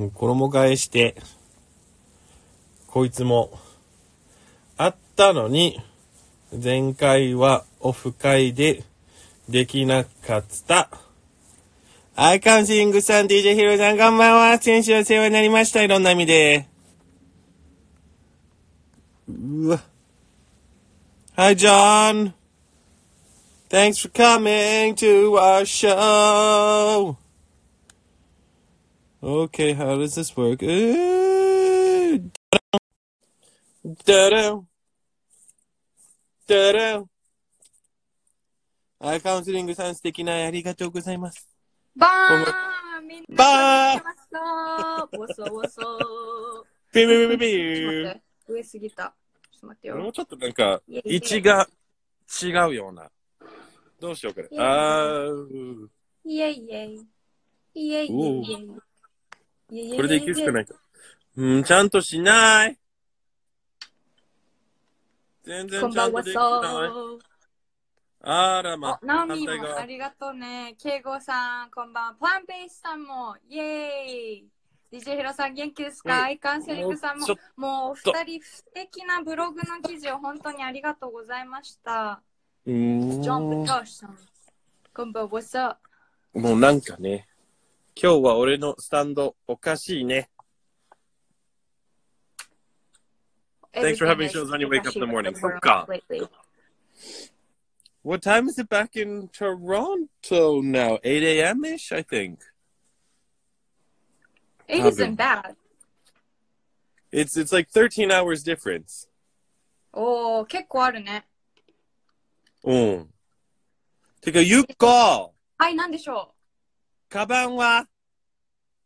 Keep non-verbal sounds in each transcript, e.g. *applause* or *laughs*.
もう衣替えして、こいつも、あったのに、前回はオフ会でできなかった。アイカンセリングさん、DJ ヒロさん、こんばんは。先週は世話になりました。いろんな意味で。うわ。Hi, John. Thanks for coming to our show. Okay, how does this work? Uh, da-da. Da-da. アイカウンセリングさん素敵なありがとうございます。バーンみんなバーンボソボソピピピピピちょっと待って上すぎた。ちょっと待ってよ。もうちょっとなんか、位置が違うような。どうしようかいえいえな。あー、イェイイェイ。イェイイェイイェイ。これでいくしかないか。うん、ちゃんとしない。全然ちゃんとできてない。あらまあ、、ナオミもありがとうね。ケイゴさん、こんばんは。プランベースさんも、イェーイ。DJ ヒロさん元気ですうんかアイカンセリングさんももうお二人素敵なブログの記事を本当にありがとうございました。ジョン・んプトシさん。こんばんは、What's up? もうなんかね、今日は俺のスタンドおかしいね。Thanks for having shows when you wake up in the morning. そっか Lately. What time is it back in Toronto now? 8 a.m. ish, I think. It isn't bad. It's it's like 13 hours difference. おー、結構あるね。うん。てか、ゆっこ、はい、なんでしょカバンは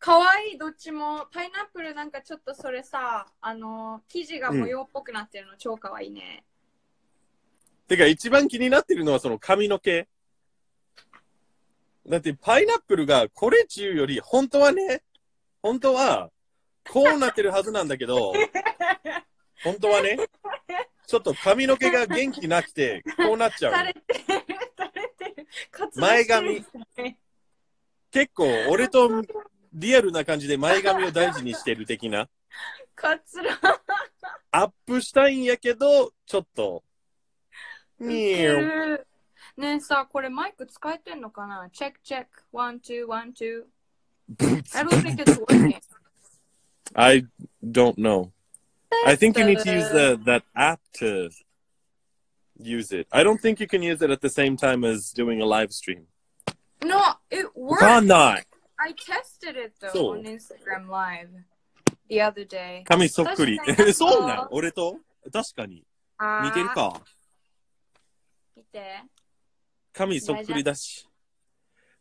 かわいい、どっちも。パイナップルなんかちょっとそれさ、あの、生地が模様っぽくなってるの、超かわいいね。てか、一番気になってるのはその髪の毛。だって、パイナップルがこれ中より、本当はね、本当は、こうなってるはずなんだけど、*laughs* 本当はね、ちょっと髪の毛が元気なくて、こうなっちゃう垂れ。てる、垂れてる。カツラ前髪。結構、俺とリアルな感じで前髪を大事にしてる的な。カツラ。アップしたいんやけど、ちょっと、ミュー。ねえさ、これマイク使えてんのかな check check. One, two, one, two. I don't think it's working. I don't know. I think you need to use the, that app to use it. I don't think you can use it at the same time as doing a live stream. No, it わか worked. I tested it though そう on Instagram Live the other day. 髪そっくり確か。にそうなん俺と？確かに。あー似てるか。見て。髪そっくりだし。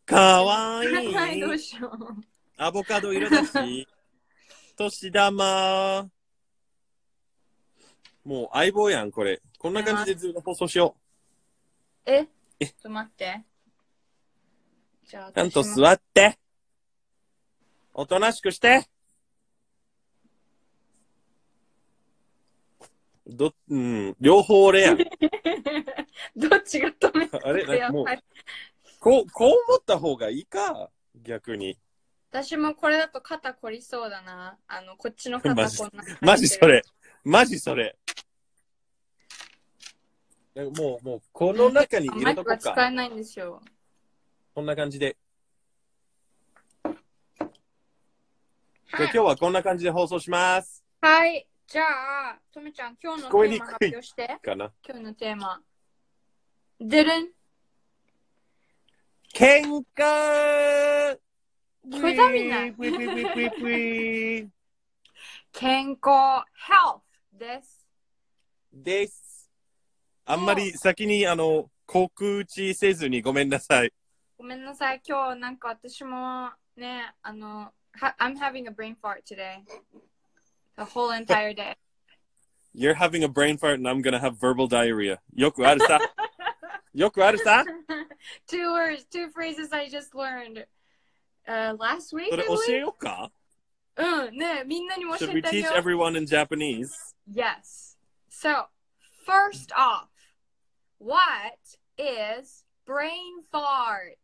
かわはいいどうしよう。*laughs* アボカド色だし。*laughs* 年玉。もう相棒やん、これ。こんな感じでずっと放送しよえ？え？ちょっと待って。じゃあう。ちゃんと私も座って。おとなしくして。ど、うん、両方俺やん。*laughs* どっちが止めてあれ？なんかこう、こう思った方がいいか？逆に。私もこれだと肩凝りそうだな。あの、こっちの肩こんな感じでマジそ。れ。マジそれ。もう、もう、この中に入れとこうか。使えないんですよ。こんな感じで。じゃあ今日はこんな感じで放送します。はい。じゃあ、とめちゃん、今日のテーマ発表して。かな？今日のテーマ。でるん。喧嘩聞こえたみんな健康、health です。です。あんまり先に、あの、告知せずにごめんなさい。ごめんなさい。今日なんか私もね、あの、は I'm having a brain fart today. The whole entire day. *laughs* You're having a brain fart and I'm gonna have verbal diarrhea. よくあるさ。よくあるさ。 *laughs* two words, two phrases I just learned uh, last week. それ I 教え believe. ようかうん、ねみんなにも教 Should え we てあげ teach よう。 everyone in Japanese? Yes. So, first off, what is brain fart?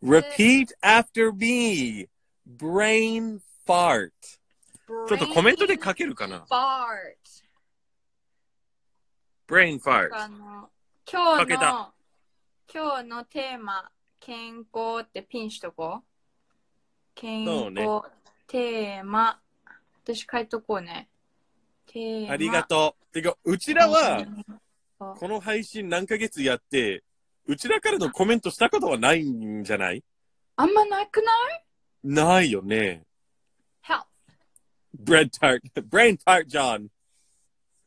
Repeat after me. Brain fart. ちょっとコメントで Brain 書けるかな fart. ?brain fart. あの今かけた日の今日のテーマ、健康ってピンしとこう。健康、ねテーマ。私書いとこうね。テーマ。ありがとう。てか、うちらは、うんこの配信何ヶ月やって、うちらからのコメントしたことはないんじゃない？あんまなくない？ないよね。Help. Bread tart. Brain tart, John.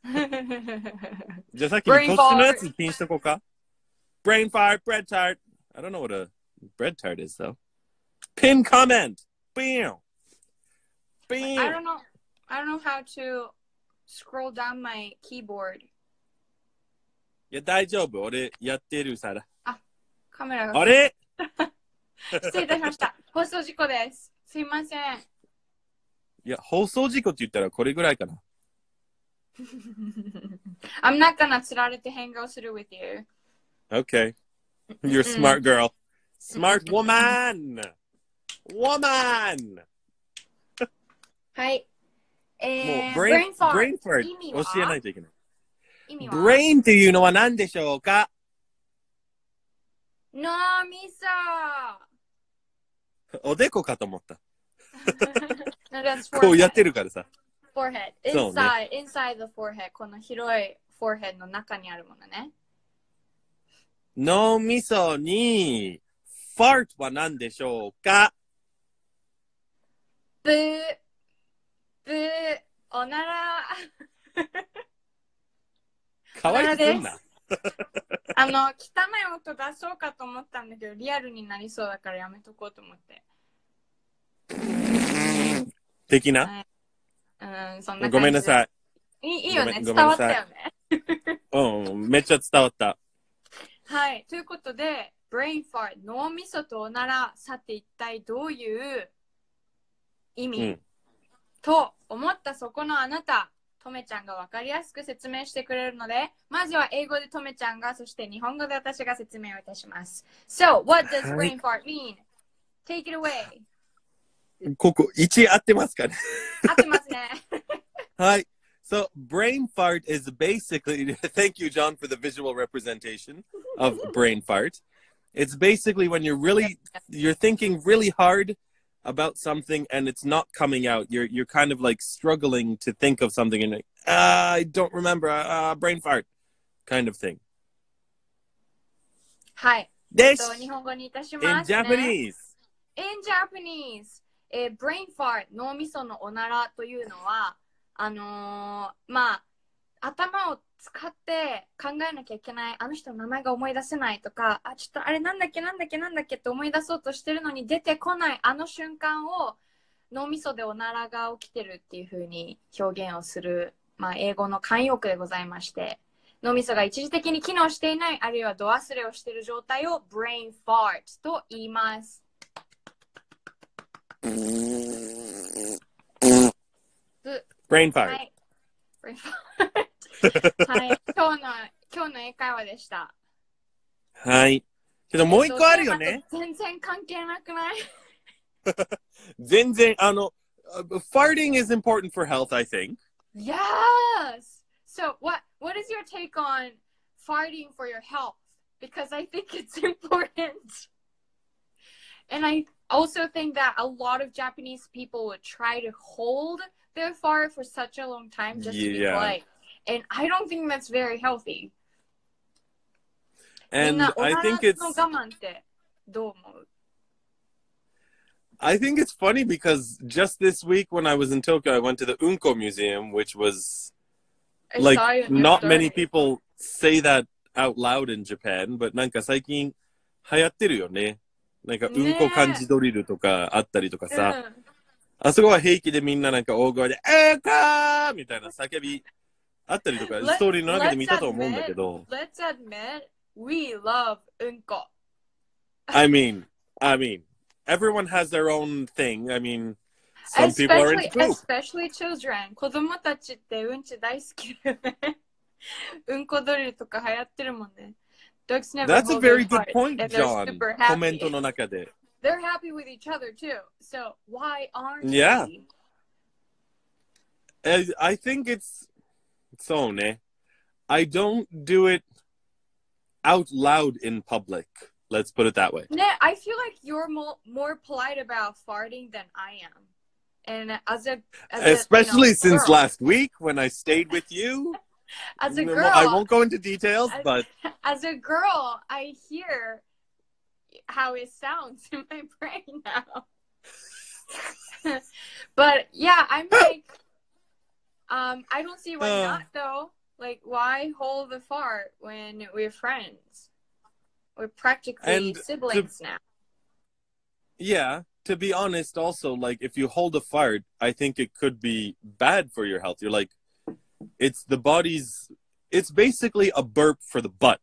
*laughs* じゃあさっきの突出のやつに気にしとこうか。Brain fart, bread tart. I don't know what a bread tart is though. Pin comment. Bam. Bam. I don't know. I don't know how to scroll down my keyboard. いや大丈夫。俺やってるさら。あ、カメラが。あれ *laughs* 失礼いたしました。放送事故です。すいません。いや、放送事故って言ったらこれぐらいかな。*laughs* I'm not gonna つられて変顔する with you. Okay. You're smart girl. Smart woman! Woman! はい。もえー、う、brain, fart brain fart 意味は教えないといけない。意味は brain っていうのは何でしょうか？脳みそおでこかと思った。*laughs* こうやってるからさ。forehead inside、ね、inside この広い forehead の中にあるものね。脳みそに fart は何でしょうか？ブーブーおなら。かわいすんな。あの、汚い音出そうかと思ったんだけど、リアルになりそうだからやめとこうと思って。的な？うん、そんな感じ。ごめんなさい。い。いいいよね。伝わったよね。うん、めっちゃ伝わった。はい。ということで、brain fart、脳みそとおなら、さて一体どういう意味、うん。と思ったそこのあなた、とめちゃんがわかりやすく説明してくれるので、まずは英語でとめちゃんが、そして日本語で私が説明をいたします。So, what does はい brain fart mean? Take it away. ここ、1合ってますかね合ってますね。 Hi. So, *laughs* brain fart is basically, *laughs* thank you, John, for the visual representation of brain fart. It's basically when you're really, you're thinking really hard about something and it's not coming out. You're, you're kind of like struggling to think of something and, like, ah, I don't remember, ah, brain fart kind of thing. はい。 This と日本語にいたし in ます、ね。 Japanese. In Japanese、えー、brain fart 脳みそのおならというのはあのーまあ頭を 使って考えなきゃいけないあの人の名前が思い出せないとかあちょっとあれなんだっけなんだっけなんだっけって思い出そうとしてるのに出てこないあの瞬間を脳みそでおならが起きてるっていう風に表現をする、まあ、英語の慣用句でございまして脳みそが一時的に機能していないあるいは度忘れをしている状態を brain fart と言います。brain は fart. い。brain fart *laughs* はい。今日の、今日の英会話でした。はい。けどもう一個あるよね。全然関係なくない全然、あの、*laughs* uh, farting is important for health, I think. Yes! So, what, what is your take on farting for your health? Because I think it's important. *laughs* And I also think that a lot of Japanese people would try to hold their fart for such a long time just to be Yeah. polite. And I don't think that's very healthy. みん And なお I なら think it's の我慢ってどう思う I think it's funny because just this week when I was in Tokyo, I went to the Unko Museum, which was I like saw it in your not story. many people say that out loud in Japan, but なんか最近流行ってるよね。なんか、ねえうんこ漢字ドリルとかあったりとかさ、うんあそこは平気でみんななんか大声で、えーかーみたいな叫び あったりとか、 Let's- ストーリーの中で見たと思うんだけど。 Let's admit, we love うんこ。 I mean, I mean, everyone has their own thing. I mean, some people are especially, into poop. especially children. 子供たちってうんち大好きだよね。うんこドリルとか流行ってるもんね。Dogs *laughs* never That's a hold very their good farts, point, and they're John. super happy. コメントの中で。 They're happy with each other too. So why aren't Yeah. we? I, I think it's so ne. I don't do it out loud in public. Let's put it that way. Ne, I feel like you're more, more polite about farting than I am. And as a, as a, Especially you know, since girl, last week when I stayed with you. *laughs* as a mm, girl, I won't go into details, I- but *laughs* as a girl, I hear how it sounds in my *laughs* brain now. but yeah, I'm like, um, I don't see why Uh. not though. Like, why hold the fart when we're friends? We're practically And to- siblings now. yeah, to be honest, also, like if you hold a fart, I think it could be bad for your health. You're like, it's the body's, it's basically a burp for the butt.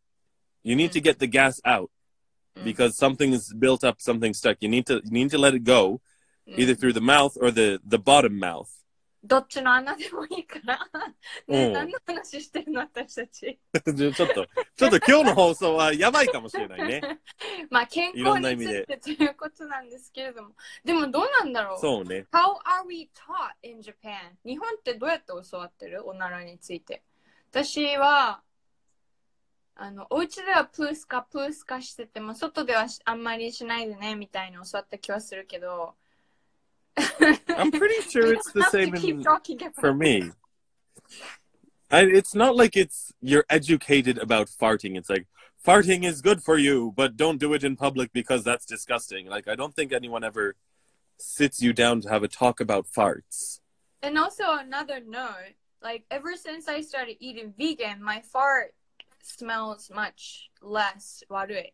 You need to get the gas out Mm. because something is built up, something stuck. You need to, you need to let it go Mm. either through the mouth or the, the bottom mouth. どっちの穴でもいいから。ね、うん何の話してるの私たち。ちょっと、ちょっと今日の放送はやばいかもしれないね。*laughs* まあ健いろ康につんな意味でいてということなんですけれども。でもどうなんだろうそうね。How are we taught in Japan? 日本ってどうやって教わってる？おならについて。私は、あの、お家ではプースカプースカしてても、外ではしあんまりしないでね、みたいに教わった気はするけど。*laughs* I'm pretty sure it's the We don't have same in, for me. I, it's not like it's you're educated about farting. It's like farting is good for you, but don't do it in public because that's disgusting. Like I don't think anyone ever sits you down to have a talk about farts. And also another note, like ever since I started eating vegan, my fart smells much less 悪い。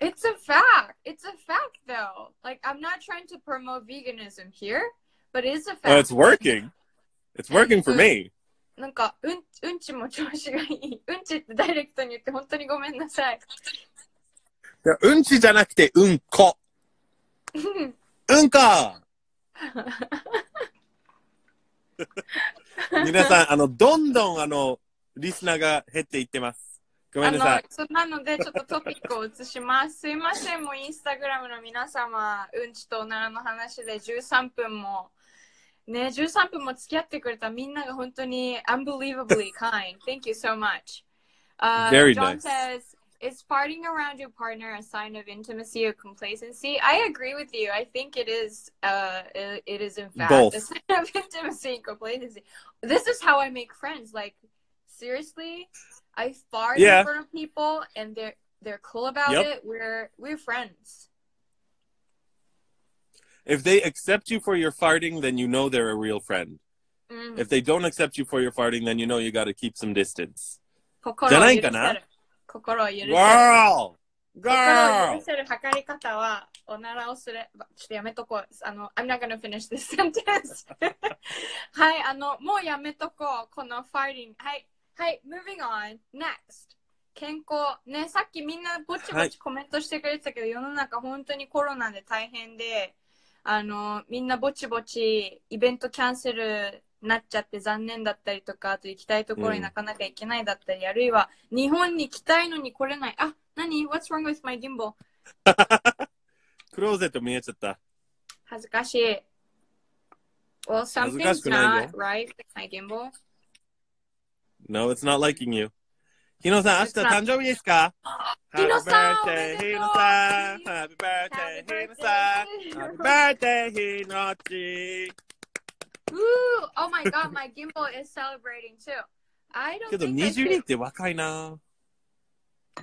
It's a fact. It's a fact though. Like I'm not trying to promote veganism here, but it is a fact. Well, it's working. It's working for me. なんかうんうんちも調子がいい。うんちってダイレクトに言って本当にごめんなさい。うんちじゃなくてうんこ。うんこ。皆さん、あの、どんどんあの、リスナーが減っていってます。ごめんなさい。あのそなのでちょっとトピックを移します。すいません、もうインスタグラムの皆様、うんちとおならの話で13分も、ね、13分も付き合ってくれたみんなが本当に *laughs* unbelievably kind. *laughs* Thank you so much. Uh, Very John nice. says, is farting around your partner a sign of intimacy or complacency? I agree with you. I think it is. Uh, it, it is in fact Both. a sign of *laughs* intimacy and complacency. This is how I make friends. Like seriously, I fart Yeah. in front of people, and they're they're cool about Yep. it. We're we're friends. If they accept you for your farting, then you know they're a real friend. Mm. If they don't accept you for your farting, then you know you got to keep some distance. 心をじゃない許せるかな心を許せる。 Girl! 心を Girl! 許せる測り方は、おならをすれば、ちょっとやめとこう。あの、I'm not gonna finish this *laughs* sentence. *laughs* はい、あの、もうやめとこう。この fighting。はい、 はい、moving on. Next. 健康。ね、さっきみんなぼちぼはいちコメントしてくれてたけど、世の中本当にコロナで大変で、あの、みんなぼちぼちイベントキャンセルなっちゃって残念だったりとか、あと行きたいところになかなか行けないだったり、あるいは日本に来たいのに来れない。あ、何 ?What's wrong with my gimbal? クローゼット見えちゃった。恥ずかしい。Well, something's not right with my gimbal. No, it's not liking you. 日野さん、明日.誕生日ですか日野さん Happy birthday 日野さん Happy birthday 日野さん Happy birthday 日野ち Woo! Oh my god, my gimbal is celebrating too. I don't けど think I 22 should, って若いな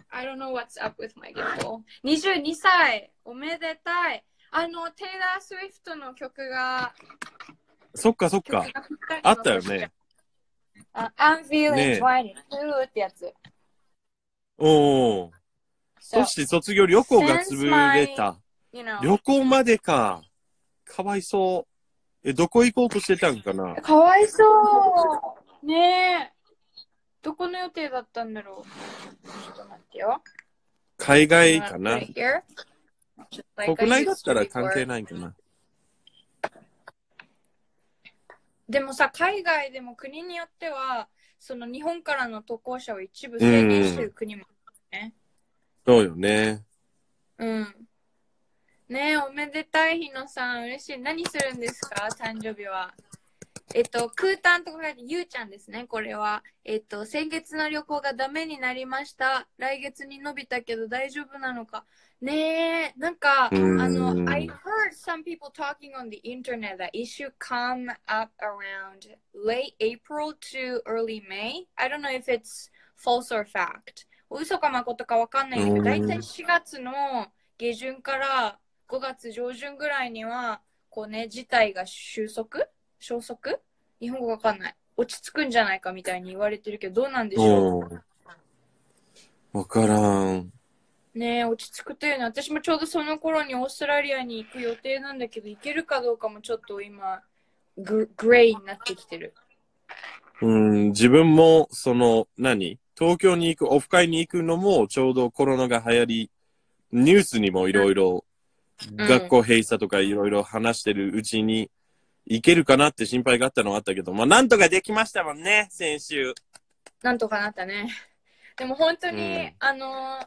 I don't know what's up with my gimbal. 22歳おめでたい。あの、テイラー・スウィフトの曲が、そっかそっか。曲がぴったりあったよね。あ I'm feeling ねえ22ってやつ。おお。そして卒業旅行が潰れた。you know, 旅行までか。かわいそえ、どこ行こうとしてたんかな？かわいそう。ねえ。どこの予定だったんだろう。ちょっと待ってよ。海外かな？国内だったら.関係ないんかなでもさ、海外でも国によっては、その日本からの渡航者を一部制限してる国もあるね。そうよね。うん。ねえ、おめでたい日野さん、嬉しい。何するんですか？誕生日は。えっと、空丹とか書いて、ゆうちゃんですね、これは。えっと、先月の旅行がダメになりました。来月に伸びたけど大丈夫なのか。ねえ、なんか、あうんの、I heard some people talking on the internet that it should come up around late April to early May. I don't know if it's false or fact. 嘘か誠かわかんないけど、うんだいたい4月の下旬から5月上旬ぐらいには、こうね、事態が収束消息日本語わかんない。落ち着くんじゃないかみたいに言われてるけど、どうなんでしょおーわからん。うねえ、落ち着くというのは、私もちょうどその頃にオーストラリアに行く予定なんだけど、行けるかどうかもちょっと今、ググレイになってきてる。うん、自分も、その、何？東京に行く、オフ会に行くのも、ちょうどコロナが流行り、ニュースにもいろいろ、ん学校閉鎖とかいろいろ話してるうちに、行けるかなって心配があったのはあったけど、まあ、なんとかできましたもんね、先週。なんとかなったね。でも本当に、うんあの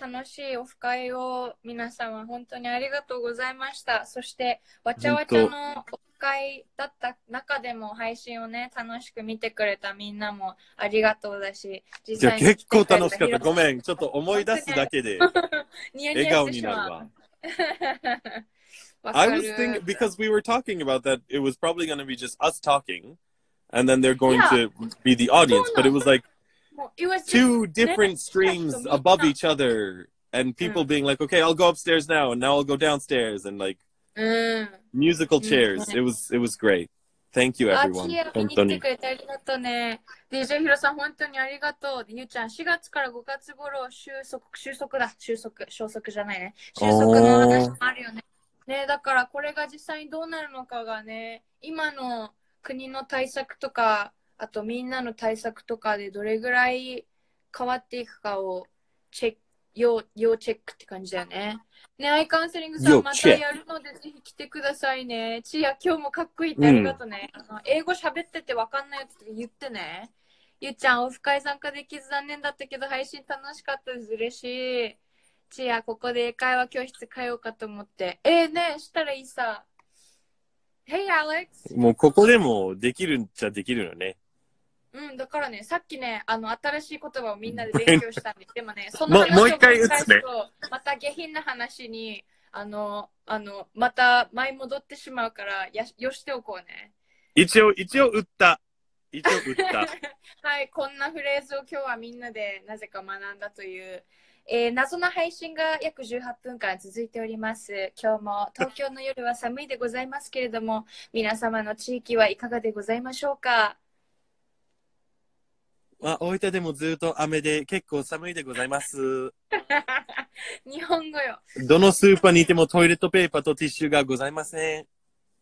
楽しいオフ会を皆様本当にありがとうございました。そして、わちゃわちゃのオフ会だった中でも配信をね、楽しく見てくれたみんなもありがとうだし、実際に結構楽しかった。ごん。めん。ちょっと思い出すだけで、笑顔になるわ。I る was thinking, because we were talking about that, it was probably going to be just us talking, and then they're going to be the audience, but it was like, it was two different streams above each other and people being like okay i'll go upstairs now and now i'll go downstairs and like うん。musical Mm. chairs it was it was great thank you あ、everyone 本当にヒロさん、本当にありがとう。ゆうちゃん、4月から5月頃、収束、収束だ。収束、消息じゃないね。収束の話もあるよね。ねだからこれが実際にどうなるのかがね、今の国の対策とか、あとみんなの対策とかでどれぐらい変わっていくかをチェック、要、要チェックって感じだよね。ね、アイカウンセリングさんまたやるのでぜひ来てくださいね。ちや、今日もかっこいいってありがとうね。あの英語喋っててわかんないって言ってね。ゆうちゃん、オフ会参加できず残念だったけど、配信楽しかったです。嬉しい。ちや、ここで英会話教室通おうかと思って。えー、ねしたらいいさ。Hey, Alex! もうここでもできるんちゃできるよねうん、だからね、さっきね、あの、新しい言葉をみんなで勉強したんです。*laughs* でもね、その話を繰り返すとまた下品な話に、あの、あの、また前戻ってしまうから、やよしておこうね。一応一応打った一応打った *laughs* はい、こんなフレーズを今日はみんなでなぜか学んだという、えー謎の配信が約18分間続いております。今日も東京の夜は寒いでございますけれども、皆様の地域はいかがでございましょうか？あ大分でもずっと雨で結構寒いでございます。*laughs* 日本語よ。どのスーパーにいてもトイレットペーパーとティッシュがございません。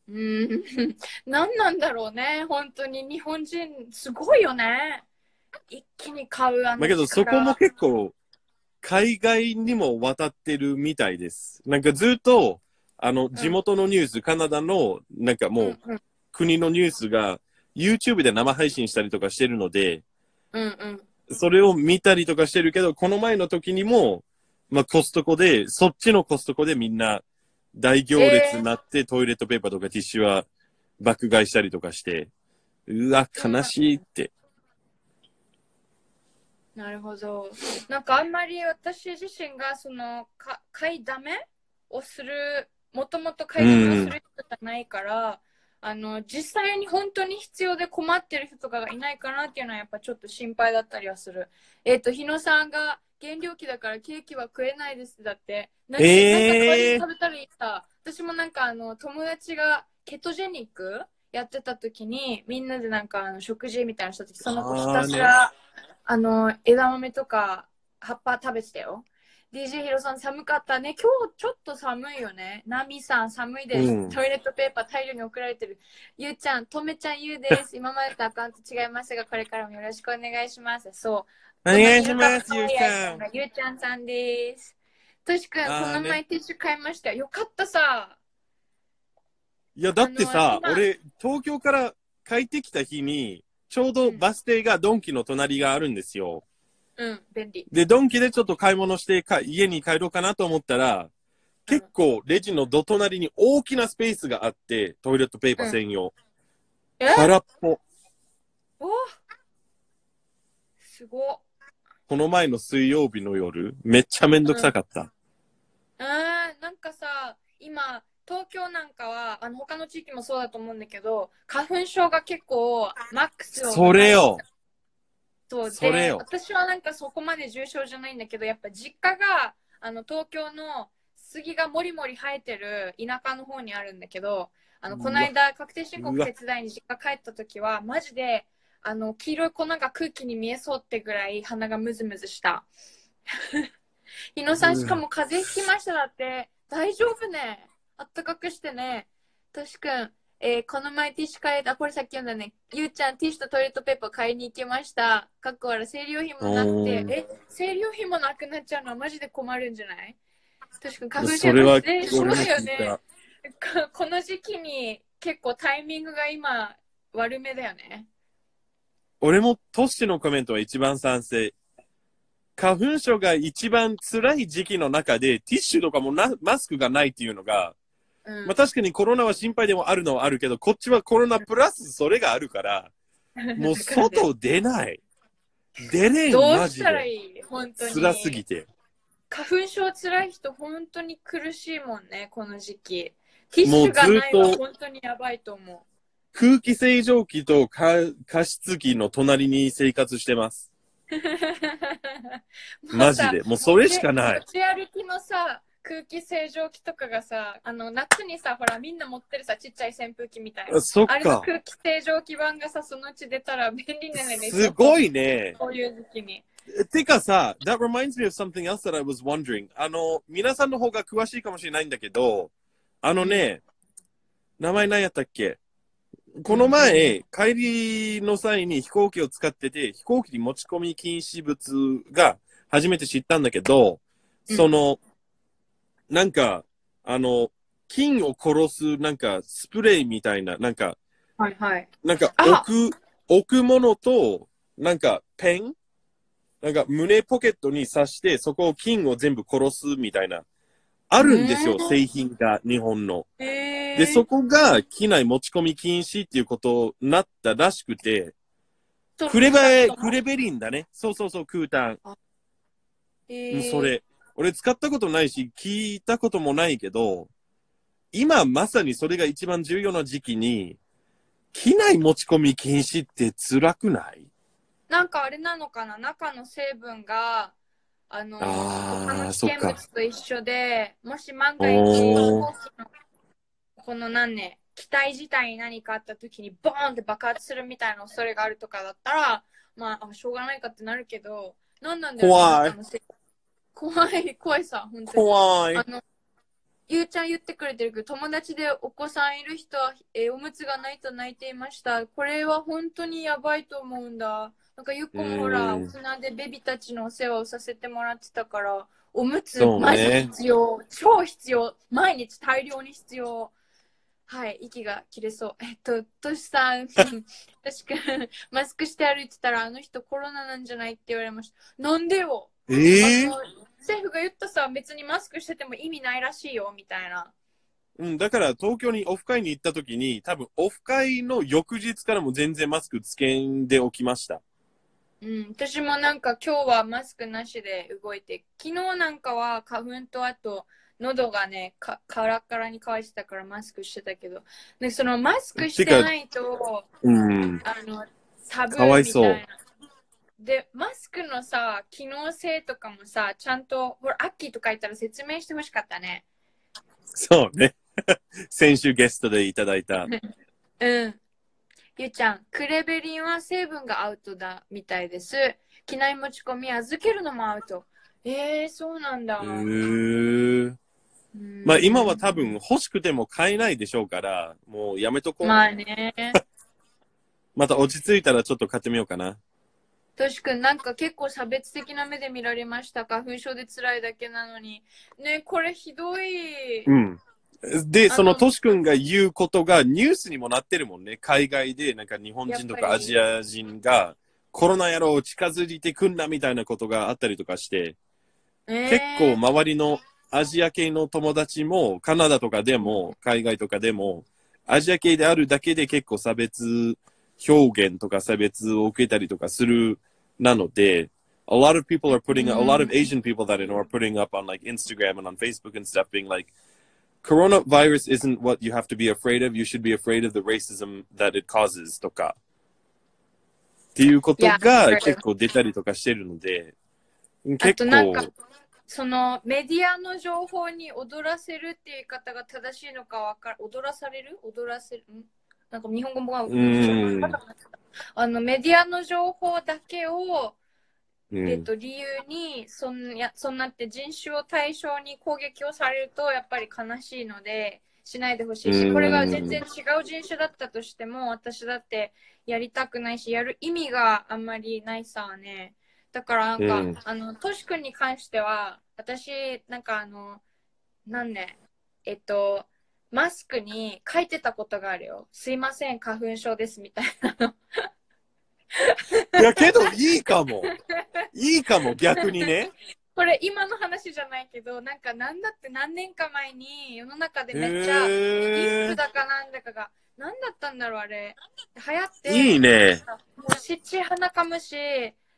うん、*laughs* 何なんだろうね、本当に。日本人、すごいよね。一気に買うあのだけどそ力こも結構海外にも渡ってるみたいです。なんかずっとあの地元のニュース、カナダのなんかもううん。国のニュースが YouTube で生配信したりとかしてるので、うんうんそれを見たりとかしてるけど、この前の時にも、まあコストコで、そっちのコストコでみんな大行列になって、トイレットペーパーとかティッシュは爆買いしたりとかして、うわ、悲しいって。なるほど。なんかあんまり私自身がそのか買いだめをする、もともと買いだめをする人じゃないから、あの実際に本当に必要で困ってる人とかがいないかなっていうのはやっぱちょっと心配だったりはする。えっ、と、日野さんが原料期だからケーキは食えないですだって。なんか食べたらいいさ。私もなんかあの友達がケトジェニックやってた時にみんなでなんかあの食事みたいなのした時その子ひたすらあの枝豆とか葉っぱ食べてたよ。DJ ヒロさん寒かったね。今日ちょっと寒いよね。ナミさん寒いです。うんトイレットペーパー大量に送られてる。ゆうちゃん、とめちゃんゆうです。*laughs* 今までとアカウント違いますが、これからもよろしくお願いします。そう。お願いします、ゆうちゃん。ゆうちゃんさんです。としくん、こあーねの前ティッシュ買いました。よかったさ。いや、だってさあ、の今俺、東京から帰ってきた日に、ちょうどバス停がドンキの隣があるんですよ。うん、便利。で、ドンキでちょっと買い物してか家に帰ろうかなと思ったら、結構レジのど隣に大きなスペースがあって、トイレットペーパー専用。え？空っぽ。お？すごっ。この前の水曜日の夜、めっちゃめんどくさかった。あーなんかさ今東京なんかはあの他の地域もそうだと思うんだけど花粉症が結構マックスをそれよ。そうでよ。私はなんかそこまで重症じゃないんだけどやっぱ実家があの東京の杉がもりもり生えてる田舎の方にあるんだけどあのこの間確定申告手伝いに実家帰った時はマジであの黄色い粉が空気に見えそうってぐらい鼻がムズムズした。*laughs* 日野さんしかも風邪ひきましただって。大丈夫ね。あったかくしてね。としくんえーこの前ティッシュ買えた、これさっき読んだね。ゆうちゃん、ティッシュとトイレットペーパー買いに行きました。かっこ悪い、生理用品もなくおて、ーえ、生理用品もなくなっちゃうのはマジで困るんじゃない？確かに花粉症それは、えそうよね。この時期に結構タイミングが今悪めだよね。俺もトッシュのコメントは一番賛成。花粉症が一番辛い時期の中で、ティッシュとかもなマスクがないっていうのが、うんまあ確かにコロナは心配でもあるのはあるけど、こっちはコロナプラスそれがあるから、*laughs* もう外出ない。出れん、どうしたらいで。い？本当に。辛すぎて。花粉症辛い人本当に苦しいもんね、この時期。ティッシュがないは本当にやばいと思う。空気清浄機とか加湿器の隣に生活してます。*laughs* マジで。もうそれしかない。持ち歩きのさ、空気清浄機とかがさ、あの夏にさ、ほらみんな持ってるさ、ちっちゃい扇風機みたいな。そっあれのか。空気清浄機版がさ、そのうち出たら便利なのね。すごい。いね。こういう時期に。てかさ、that reminds me of something else that I was wondering. あの、皆さんの方が詳しいかもしれないんだけど、あのね、名前何やったっけ？この前、帰りの際に飛行機を使ってて、飛行機に持ち込み禁止物が初めて知ったんだけど、うんその、なんか、あの、菌を殺す、なんか、スプレーみたいな、なんか、はいはい。なんかあ置く、置くものと、なんかペン？なんか胸ポケットに刺して、そこを菌を全部殺すみたいな。あるんですよう、ん製品が、日本の。えー、で、そこが機内持ち込み禁止っていうことになったらしくて、クレベ、そうクレベリンだね。そうそうそう、空炭。えうんーそれ。俺使ったことないし、聞いたこともないけど、今まさにそれが一番重要な時期に、機内持ち込み禁止って辛くない？なんかあれなのかな？中の成分があのあー他の危険物と一緒でもし万が一おー飛行機のこの何ね機体自体に何かあった時にボーンって爆発するみたいな恐れがあるとかだったらまああしょうがないかってなるけどなんなんだろう怖い怖い怖いさ本当に。怖い。あ。のゆうちゃん言ってくれてるけど友達でお子さんいる人は、えーおむつがないと泣いていました。これは本当にやばいと思うんだ。なんかゆっこもほらうん。大人でベビたちのお世話をさせてもらってたからおむつね。マジ必要、超必要。毎日大量に必要。はい息が切れそう。えっととしさん確かマスクして歩いてたらあの人コロナなんじゃないって言われました。なんでよ。ええあの政府が言ったさ別にマスクしてても意味ないらしいよみたいなうん、だから東京にオフ会に行った時に、多分オフ会の翌日からも全然マスクつけんでおきました。うん私もなんか今日はマスクなしで動いて昨日なんかは花粉とあと喉がねかカラッカラに乾いてたからマスクしてたけどでそのマスクしてないとうん。あのタブーかわいそうみたいなでマスクのさ機能性とかもさちゃんとほらアッキーとか言ったら説明してほしかったねそうね。*laughs* 先週ゲストでいただいた。うん。ゆうちゃん、クレベリンは成分がアウトだみたいです。機内持ち込み預けるのもアウト。えー、そうなんだ。へーうんまあ今は多分欲しくても買えないでしょうから、もうやめとこう。まあね。*laughs* また落ち着いたらちょっと買ってみようかな。としくん、なんか結構差別的な目で見られました。花粉症で辛いだけなのに。ね、これひどい。うん。で、そのトシ君が言うことがニュースにもなってるもんね。海外でなんか日本人とかアジア人がコロナ野郎近づいてくんなみたいなことがあったりとかして、えー結構周りのアジア系の友達もカナダとかでも海外とかでもアジア系であるだけで結構差別表現とか差別を受けたりとかするなので、a lot of people are putting, a lot of Asian people that I know are putting up on like Instagram and on Facebook and stuff being like, coronavirus isn't what you have to be afraid of. You should be afraid of the racism that it causes とか。っていうことが.結構出たりとかしてるので、あ結となんか構、そのメディアの情報に踊らせるっていう言い方が正しいのかわかる。踊らされる踊らせるんなんか日本語がん。あのメディアの情報だけを、うん。えっと、理由にそんやそんなって人種を対象に攻撃をされるとやっぱり悲しいのでしないでほしいしうん。これが全然違う人種だったとしても私だってやりたくないしやる意味があんまりないさね。だからなんか、うん。あのトシ君に関しては私なんかあのなんねえっとマスクに書いてたことがあるよすいません花粉症ですみたいなのいや、けどいいかも。いいかも、逆にね。これ今の話じゃないけどなんかなんだって何年か前に世の中でへめっちゃインーフだかなんだかが何だったんだろうあれ流行っていいね。もう七鼻かむし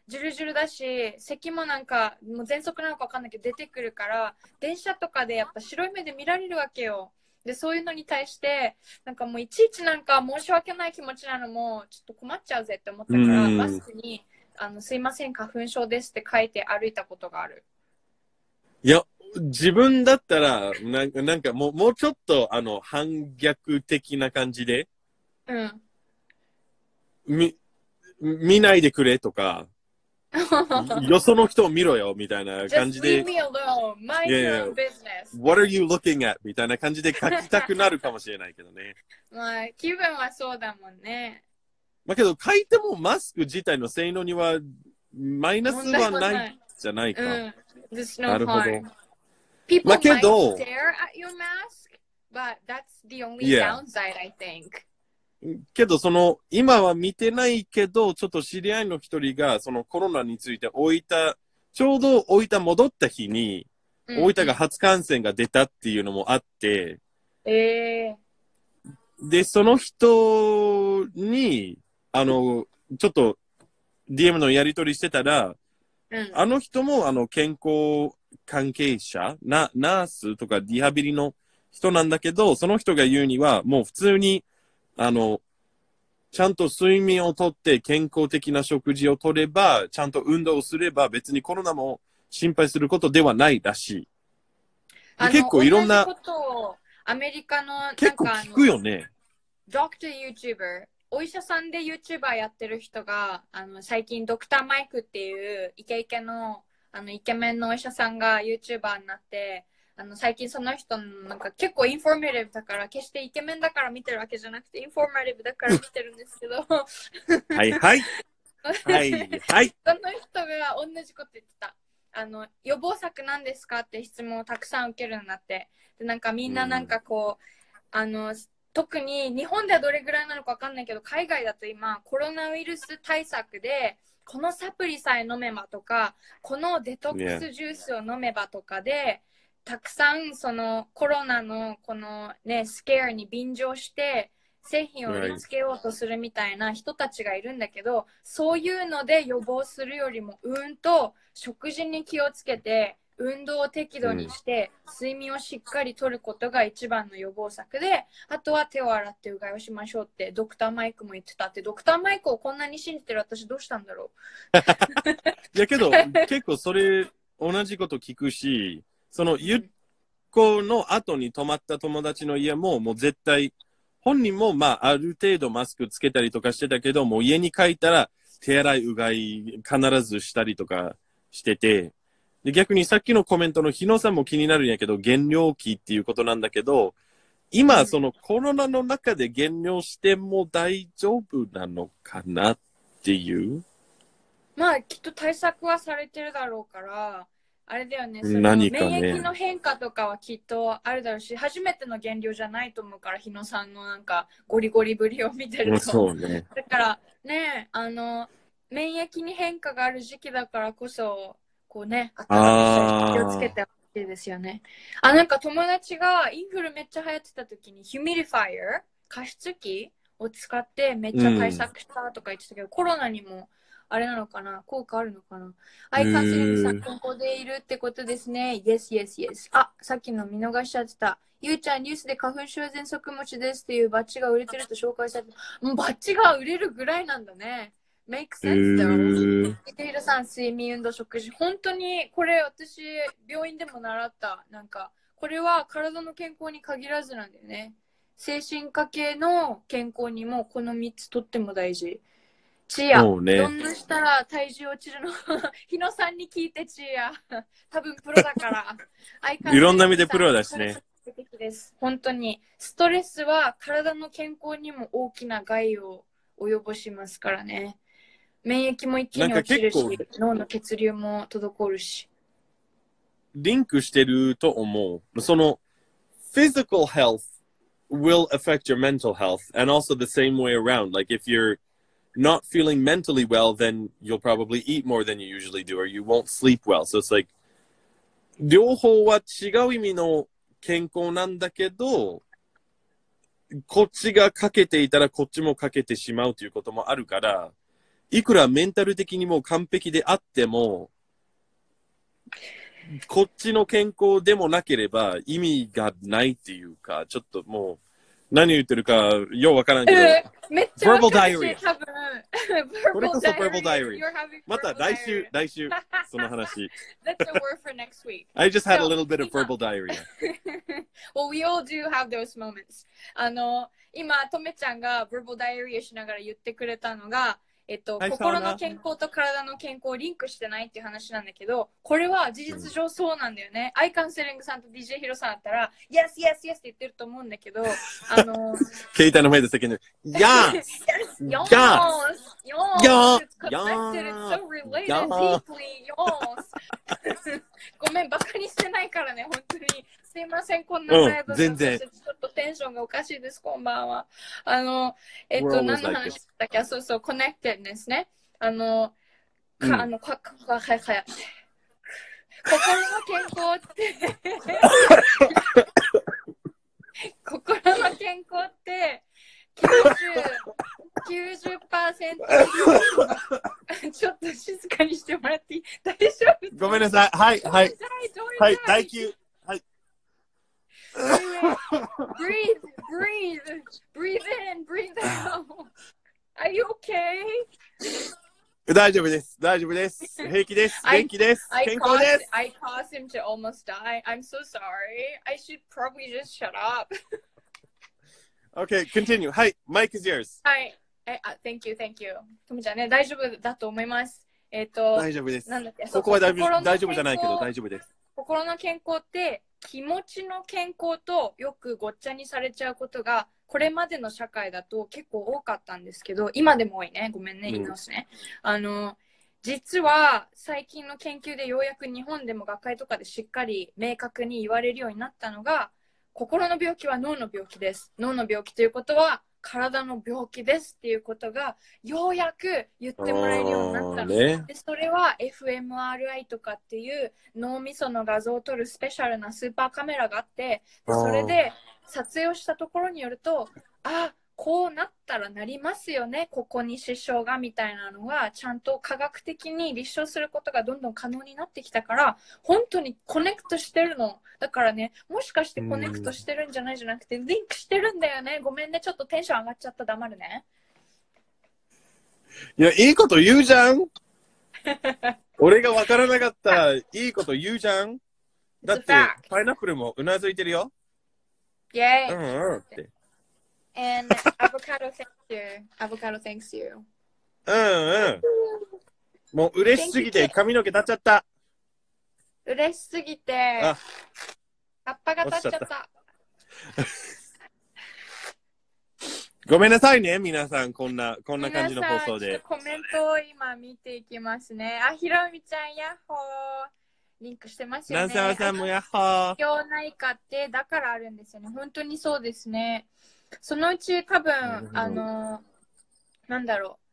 ジュルジュルだし咳もなんかもう喘息なのか分かんないけど出てくるから電車とかでやっぱ白い目で見られるわけよでそういうのに対してなんかもういちいちなんか申し訳ない気持ちなのもちょっと困っちゃうぜって思ったからうん。マスクにあの「すいません花粉症です」って書いて歩いたことがある。いや、自分だったら、なんかなんかもう、もうちょっと、あの、反逆的な感じで、うん。み、見ないでくれとか、*laughs* よその人を見ろよみたいな感じで。Yeah, yeah. いな感じで書きたくなるか。気分はそうだもんね。まけど、書いてもマスク自体の性能にはマイナスはないじゃないか。な,るほど。まあけど。けど、その、今は見てないけど、ちょっと知り合いの一人が、そのコロナについて大分、ちょうど大分戻った日に、うん。大分が初感染が出たっていうのもあって、えで、その人に、あの、ちょっと DM のやり取りしてたら、ーうん。あの人も、あの、健康関係者、な、ナースとかリハビリの人なんだけど、その人が言うには、もう普通に、あの、ちゃんと睡眠をとって健康的な食事をとれば、ちゃんと運動をすれば、別にコロナも心配することではないらしい。結構いろんな同じことをアメリカのなん結構聞くよね。ドクター YouTuber お医者さんで YouTuber やってる人があの最近ドクターマイクっていうイケイケのあのイケメンのお医者さんが YouTuber になってあの最近その人のなんか結構 informative だから決してイケメンだから見てるわけじゃなくて informative だから見てるんですけどはいはい。はいはい。*laughs* その人が同じこと言ってた。あの予防策なんですかって質問をたくさん受けるようになってでなんかみんななんかこう、あの特に日本ではどれぐらいなのか分かんないけど海外だと今コロナウイルス対策でこのサプリさえ飲めばとかこのデトックスジュースを飲めばとかで、たくさんそのコロナのこのねスケアに便乗して製品を売りつけようとするみたいな人たちがいるんだけど、そういうので予防するよりもうんと食事に気をつけて運動を適度にして、睡眠をしっかりとることが一番の予防策であとは手を洗ってうがいをしましょうってドクターマイクも言ってたってドクターマイクをこんなに信じてる私どうしたんだろう。*laughs* いやけど、結構それ、同じこと聞くし、その、ゆっこの後に泊まった友達の家も、もう絶対、本人も、まあ、ある程度マスクつけたりとかしてたけど、もう家に帰ったら、手洗い、うがい、必ずしたりとかしてて、で逆にさっきのコメントの日野さんも気になるんやけど、減量期っていうことなんだけど、今、そのコロナの中で減量しても大丈夫なのかなっていう？まあきっと対策はされてるだろうから、あれだよね、その何かね免疫の変化とかはきっとあるだろうし、初めての減量じゃないと思うから、日野さんのなんかゴリゴリぶりを見てると。そうね。だからね、あの、免疫に変化がある時期だからこそ、こうね、気をつけてほしいですよね。あ、なんか友達がインフルめっちゃ流行ってた時に、ヒュミリファイア、加湿器を使ってめっちゃ対策したとか言ってたけど、コロナにもあれなのかな？効果あるのかな？アイカンセリングさん、ここでいるってことですね。Yes, yes, yes. あ、さっきの見逃しちゃってた。ゆうちゃん、ニュースで花粉症全息持ちですっていうバッジが売れてると紹介されて、もうバッジが売れるぐらいなんだね。Make え sense though. ー、伊手平さん、睡眠、運動、食事。本当に、これ私、病院でも習った。なんか、これは体の健康に限らずなんだよね。精神科系の健康にもこの3つとっても大事。チーヤ、そうねどんなしたら体重落ちるの *laughs* 日野さんに聞いてチーヤ。*laughs* 多分プロだから。*laughs* いろんな意味でプロだしね。本当に。ストレスは体の健康にも大きな害を及ぼしますからね。免疫も一気に落ちるし脳の血流も滞るし。リンクしてると思う。その、physical health will affect your mental health and also the same way around. Like if you're not feeling mentally well, then you'll probably eat more than you usually do or you won't sleep well. So it's like, 両方は違う意味の健康なんだけど、こっちがかけていたらこっちもかけてしまうということもあるから、いくらメンタル的にも完璧であっても、こっちの健康でもなければ意味がないっていうか、ちょっともう、何言ってるかようわからんけど、えーめっちゃわ Verbal かるし diarrhea 多分これこそ verbal having また来週来週、その話。That's a word for next week. I just had a little bit of 今 verbal diarrhea. well, we all do have those moments. あの、今、とめちゃんが verbal diarrhea しながら言ってくれたのが、えっと、はい心の健康と体の健康をリンクしてないっていう話なんだけど、これは事実上そうなんだよね。アイカウンセリングさんと DJ ヒロさんだったら、Yes, yes, yes って言ってると思うんだけど、*laughs* あの、携帯の前で叫んで、*laughs* Yes! Yes! Yes! Yes! Yes! It's connected. Yes! It's so related Yes! deeply. Yes! *laughs* ごめん、バカにしてないからね、本当に。すいません、こんな前うん全然ちょっとテンションがおかしいです、こんばんは。あの、えっと、何の like 話 this. だっけ？あそうそう、 connected ですね。あの、うんか、あの、か、か、か、か、か、心の健康って、*laughs* 心の健康って、90、90% *laughs* ちょっと静かにしてもらっていい？大丈夫ごめんなさい。はい、はい。はい、大休休。はい。Breathe, breathe, breathe in, breathe out. Are you okay? 大丈夫です。大丈夫です。平気です。I- 元気です。I 健康 caused, です。I caused him to almost die. I'm so sorry. I should probably just shut up. Okay, continue. はい、Mike is yours. はい。え、あ、Thank you, thank you. ともちゃんね、大丈夫だと思います。えっ、と、大丈夫です。なんだっけ、ここは大丈夫じゃないけど大丈夫です。心の健康って気持ちの健康とよくごっちゃにされちゃうことがこれまでの社会だと結構多かったんですけど今でも多いね。ごめんね。うん。言い直すね、あの実は最近の研究でようやく日本でも学会とかでしっかり明確に言われるようになったのが心の病気は脳の病気です。脳の病気ということは体の病気ですっていうことがようやく言ってもらえるようになったのね。でそれは fMRI とかっていう脳みその画像を撮るスペシャルなスーパーカメラがあってでそれで撮影をしたところによるとあこうなったらなりますよねここに支障がみたいなのがちゃんと科学的に立証することがどんどん可能になってきたから本当に connect してるのだからねもしかして connect してるんじゃないじゃなくてリンクしてるんだよねごめんねちょっとテンション上がっちゃった黙るねいや、いいこと言うじゃん。俺がわからなかったら、いいこと言うじゃん。だってパイナップルもうなずいてるよ。イェーイ、うんうんって。And avocado thanks you. Avocado thanks you. うんうん。もう嬉しすぎて髪の毛立っちゃった。嬉しすぎて、あ葉っぱが立っちゃっ。落ちちゃったごめんなさいね、皆さん。こんな、こんな感じの放送で皆さんちょっと。コメントを今見ていきますね。あ、ひろみちゃん、やっほー。リンクしてますよね。南沢さんもやっほー。必要ないかってだからあるんですよね。本当にそうですね。そのうち多分あの、なんだろう。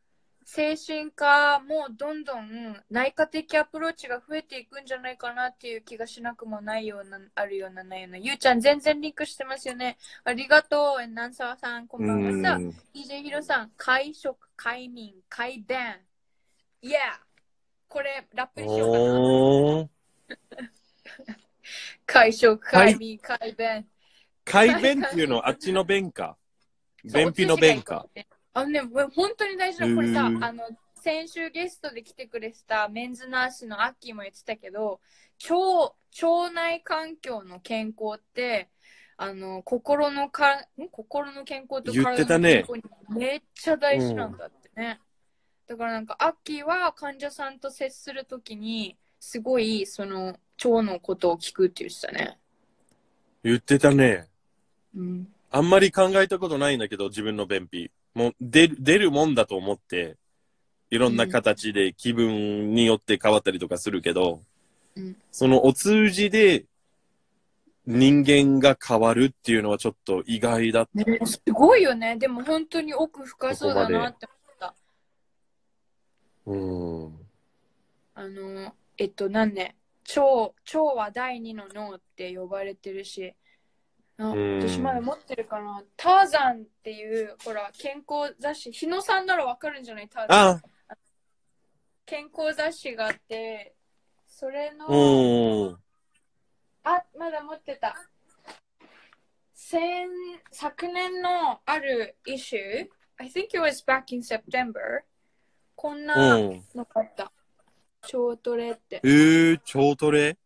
精神科もどんどん内科的アプローチが増えていくんじゃないかなっていう気がしなくもないような、あるような、ないような。ゆうちゃん全然リンクしてますよね。ありがとう。え南沢さん、こんばんは。さあ、うん DJ ヒロさん、会食、会民、会弁。いや、これラップにしようかな。会食、*laughs* 会民、会弁。改便っていうのはあっちの弁か。*laughs* 便秘の弁か。。あのね、本当に大事な、これさ、あの、先週ゲストで来てくれてたメンズナースのアッキーも言ってたけど、腸、腸内環境の健康って、あの、心のか、ん？心の健康と言って体たねの健康にめっちゃ大事なんだってね。だからなんか、アッキーは患者さんと接するときに、すごい、その、腸のことを聞くって言ってたね。言ってたね。うん。あんまり考えたことないんだけど、自分の便秘。もう出る、出るもんだと思って、いろんな形で気分によって変わったりとかするけど、うんそのお通じで人間が変わるっていうのはちょっと意外だった。ね、すごいよね。でも本当に奥深そうだなって思った。うん。あの、えっと、なんね、腸、腸は第二の脳って呼ばれてるし、あうん私まだ持ってるかな。ターザンっていう、ほら、健康雑誌、日野さんならわかるんじゃないターザン。あ、健康雑誌があって、それの、うん。あ、まだ持ってた。先、昨年のある issue, I think it was back in September, こんう。なんのがあった。腸トレって。えー、腸トレ？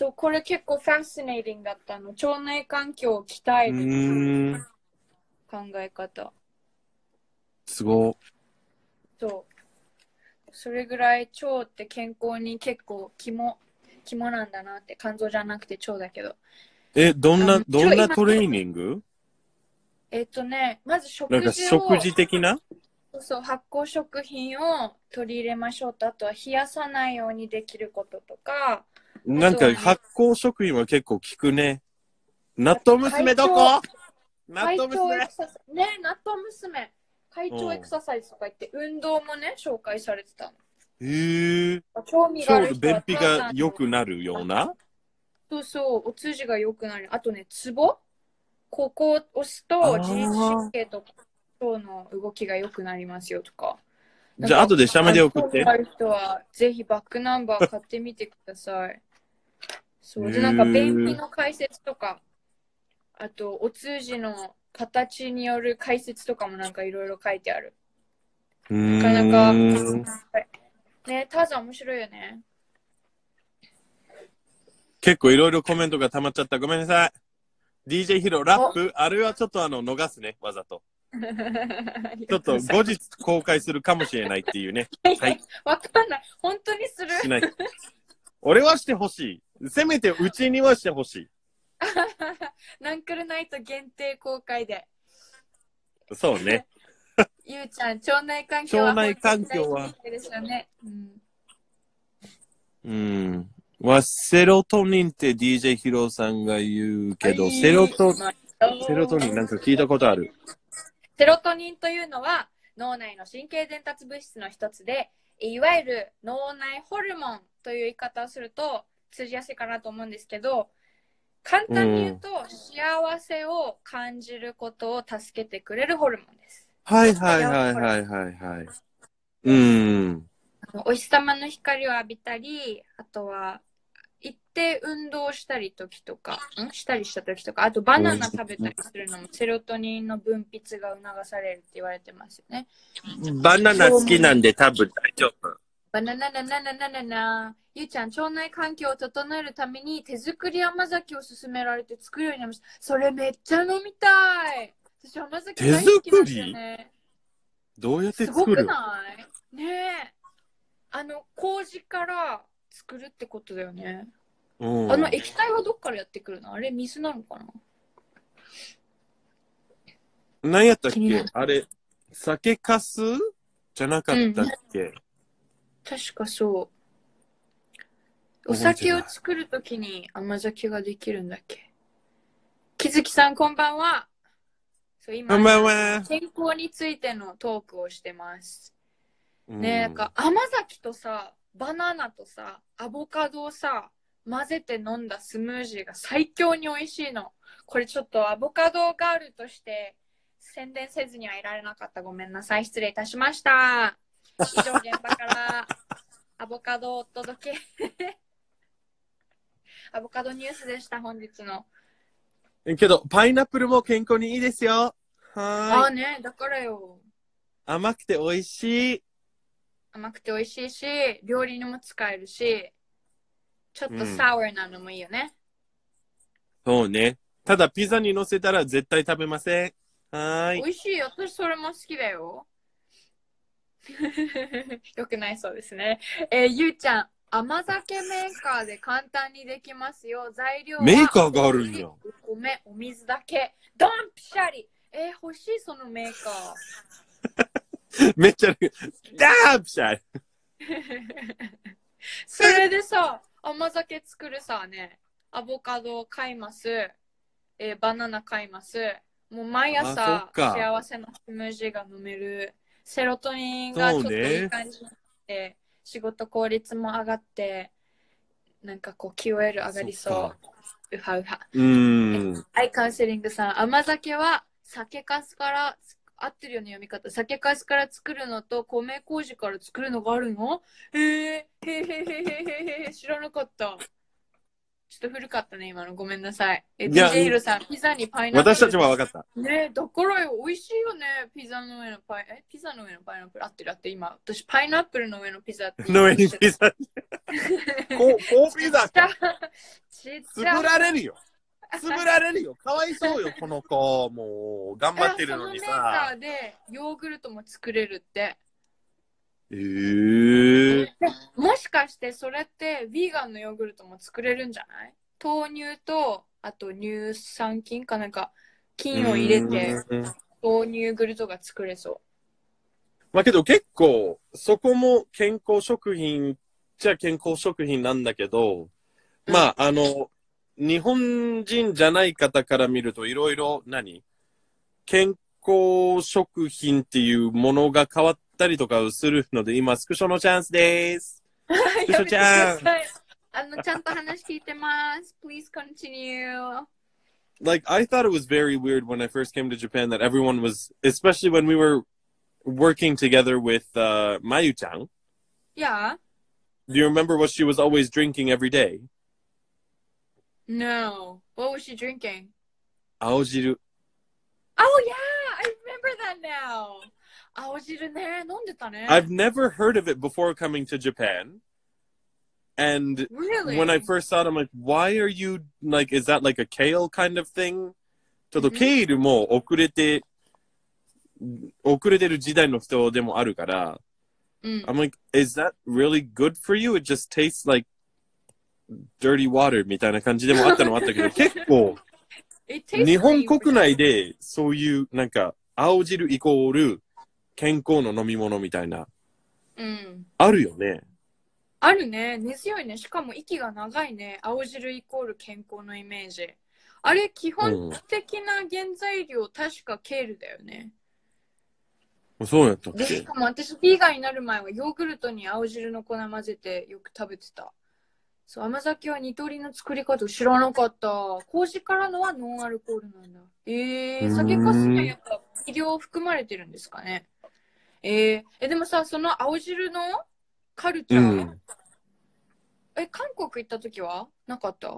そう、これ結構ファシネーティングだったの。腸内環境を鍛えうる。考え方。すご。そう。それぐらい腸って健康に結構肝、肝なんだなって。肝臓じゃなくて腸だけど。え、どんなどんなトレーニング？えっとね、まず食なんか事を、食事的な？そうそう発酵食品を取り入れましょうと、あとは冷やさないようにできることとか、なんか発酵食品は結構効くね。納豆娘どこ？納会豆娘ね、納豆娘、会長エクササイズとか言って、運動もね、紹介されてたの。へー。興味がある便秘が良くなるような？そうそう、お通じが良くなる。あとね、ツボ？ここを押すと自律神経とか腸の動きが良くなりますよとか。じゃあ後で下まで送って興味ある人はぜひバックナンバー買ってみてください。そう。で、なんか便秘の解説とか、あとお通じの形による解説とかもなんかいろいろ書いてある。ななかなか。ね、ターザン面白いよね。結構いろいろコメントが溜まっちゃった。ごめんなさい。DJ ヒロ、ラップ、あれはちょっとあの、逃すね、わざと。*laughs* ちょっと後日公開するかもしれないっていうね。はい。わかんない。本当にするしない。俺はしてほしい。せめてうちにはしてほしい。*laughs* ナンクルナイト限定公開で。そうね。*laughs* ゆうちゃん、腸内環境は腸内環境はですよね。うんうん。は、セロトニンって DJ ヒロさんが言うけど、はいセロト、まあセロトニンなんか聞いたことある？セロトニンというのは脳内の神経伝達物質の一つで、いわゆる脳内ホルモンという言い方をすると通じやすいかなと思うんですけど、簡単に言うと、幸せを感じることを助けてくれるホルモンです。はいはいはいはいはいはい。うん。お日様の光を浴びたり、あとは一定運動したり時とか、ん？したりした時とか、あとバナナ食べたりするのもセロトニンの分泌が促されるって言われてますよね。バナナ好きなんで多分大丈夫。バナナナナナナナナ。ゆうちゃん、腸内環境を整えるために手作り甘酒を勧められて作るようになりました。それめっちゃ飲みたい。私甘酒大好きなんですよね。どうやってすごく作るない？ねえ。あの、麹から作るってことだよね。うん。あの液体はどっからやってくるの？あれ水なのかな？何やったっけ？あれ、酒かす？じゃなかったっけ、確かそう。お酒を作るときに甘酒ができるんだっけ？木月さんこんばんは。そう今こんばんは。健康についてのトークをしてます。うんねなんか甘酒とさ、バナナとさ、アボカドをさ、混ぜて飲んだスムージーが最強に美味しいの。これちょっとアボカドガールとして宣伝せずにはいられなかった。ごめんなさい。失礼いたしました。現場からアボカドをお届け。*laughs* アボカドニュースでした、本日の。けど、パイナップルも健康にいいですよ。あはーい。あね、だからよ。甘くて美味しい。甘くて美味しいし、料理にも使えるし、ちょっとサワーなのもいいよね。そうね。ただ、ピザに乗せたら絶対食べません。はーい。美味しいよ。私それも好きだよ。*laughs* よくないそうですね。えーゆうちゃん、甘酒メーカーで簡単にできますよ。材料はメーカーがあるんやお米、お水だけ。ドンピシャリえー欲しいそのメーカ *laughs* めっちゃ、ダープシャイ。ー。*laughs* それでさ、甘酒作るさね、アボカド買います。えーバナナ買います。もう毎朝幸せなスムージーが飲める。セロトニンがちょっといい感じになって、仕事効率も上がって、なんかこう QOL 上がりそっそう。うはうは。うーん。アイカウンセリングさん、甘酒は酒粕から、合ってるよね読み方。酒粕から作るのと米麹から作るのがあるの？へえ、へえへえへえへえへえ、知らなかった。ちょっと古かったね、今の。ごめんなさい。え、いや DJ ヒロさん、ピザにパイナップル。私たちは分かった。ねだからよ、美味しいよね。ピザの上のパイ、え、ピザの上のパイナップル？合ってる合ってる今。私、パイナップルの上のピザっての上ました。にピザ。*laughs* こう、こうピザちっちゃちっちゃ潰られるよ。潰られるよ。かわいそうよ、この子。もう、頑張ってるのにそのメーカさ。ーでヨーグルトも作れるって。えー。もしかしてそれってヴィーガンのヨーグルトも作れるんじゃない？豆乳とあと乳酸菌かなんか菌を入れてうん。豆乳グルトが作れそまあけど結構、そこも健康食品じゃ健康食品なんだけど、うん。まああの、日本人じゃない方から見るといろいろ何？健康食品っていうものが変わっ たりとかをするので、今スクショのチャンスです。*laughs* う。クショちゃんやめてくださいあの、ちゃんと話聞いてます。Please continue. like I thought it was very weird when I first came to Japan that everyone was, especially when we were working together with uh, Mayu-chan. Yeah? Do you remember what she was always drinking every day? No. What was she drinking? Aojiru. Oh yeah! I remember that now! 青汁ね、飲んでたね。 I've never heard of it before coming to Japan. And Really? when I first saw it, I'm like, why are you like, is that like a kale kind of thing? ちょっと Mhm. ケールも遅れて、遅れてる時代の人でもあるから、うん。 I'm like, is that really good for you? It just tastes like dirty water みたいな感じでもあったのもあったけど、結構 It tastes 日本 like- 国内でそういうなんか青汁イコール *laughs* 健康の飲み物みたいな、うん。あるよね。あるね。根強いね。しかも息が長いね。青汁イコール健康のイメージ。あれ、基本的な原材料、確かケールだよね。そうやったっで、しけかも私、ビーガンになる前はヨーグルトに青汁の粉混ぜてよく食べてた。そう、甘酒は二通りの作り方知らなかった。麹からのはノンアルコールなんだ。えー、酒かすにはやっぱ微量含まれてるんですかね。えー、え、でもさ、その青汁のカルチャー、うんえ、韓国行った時は？なかった？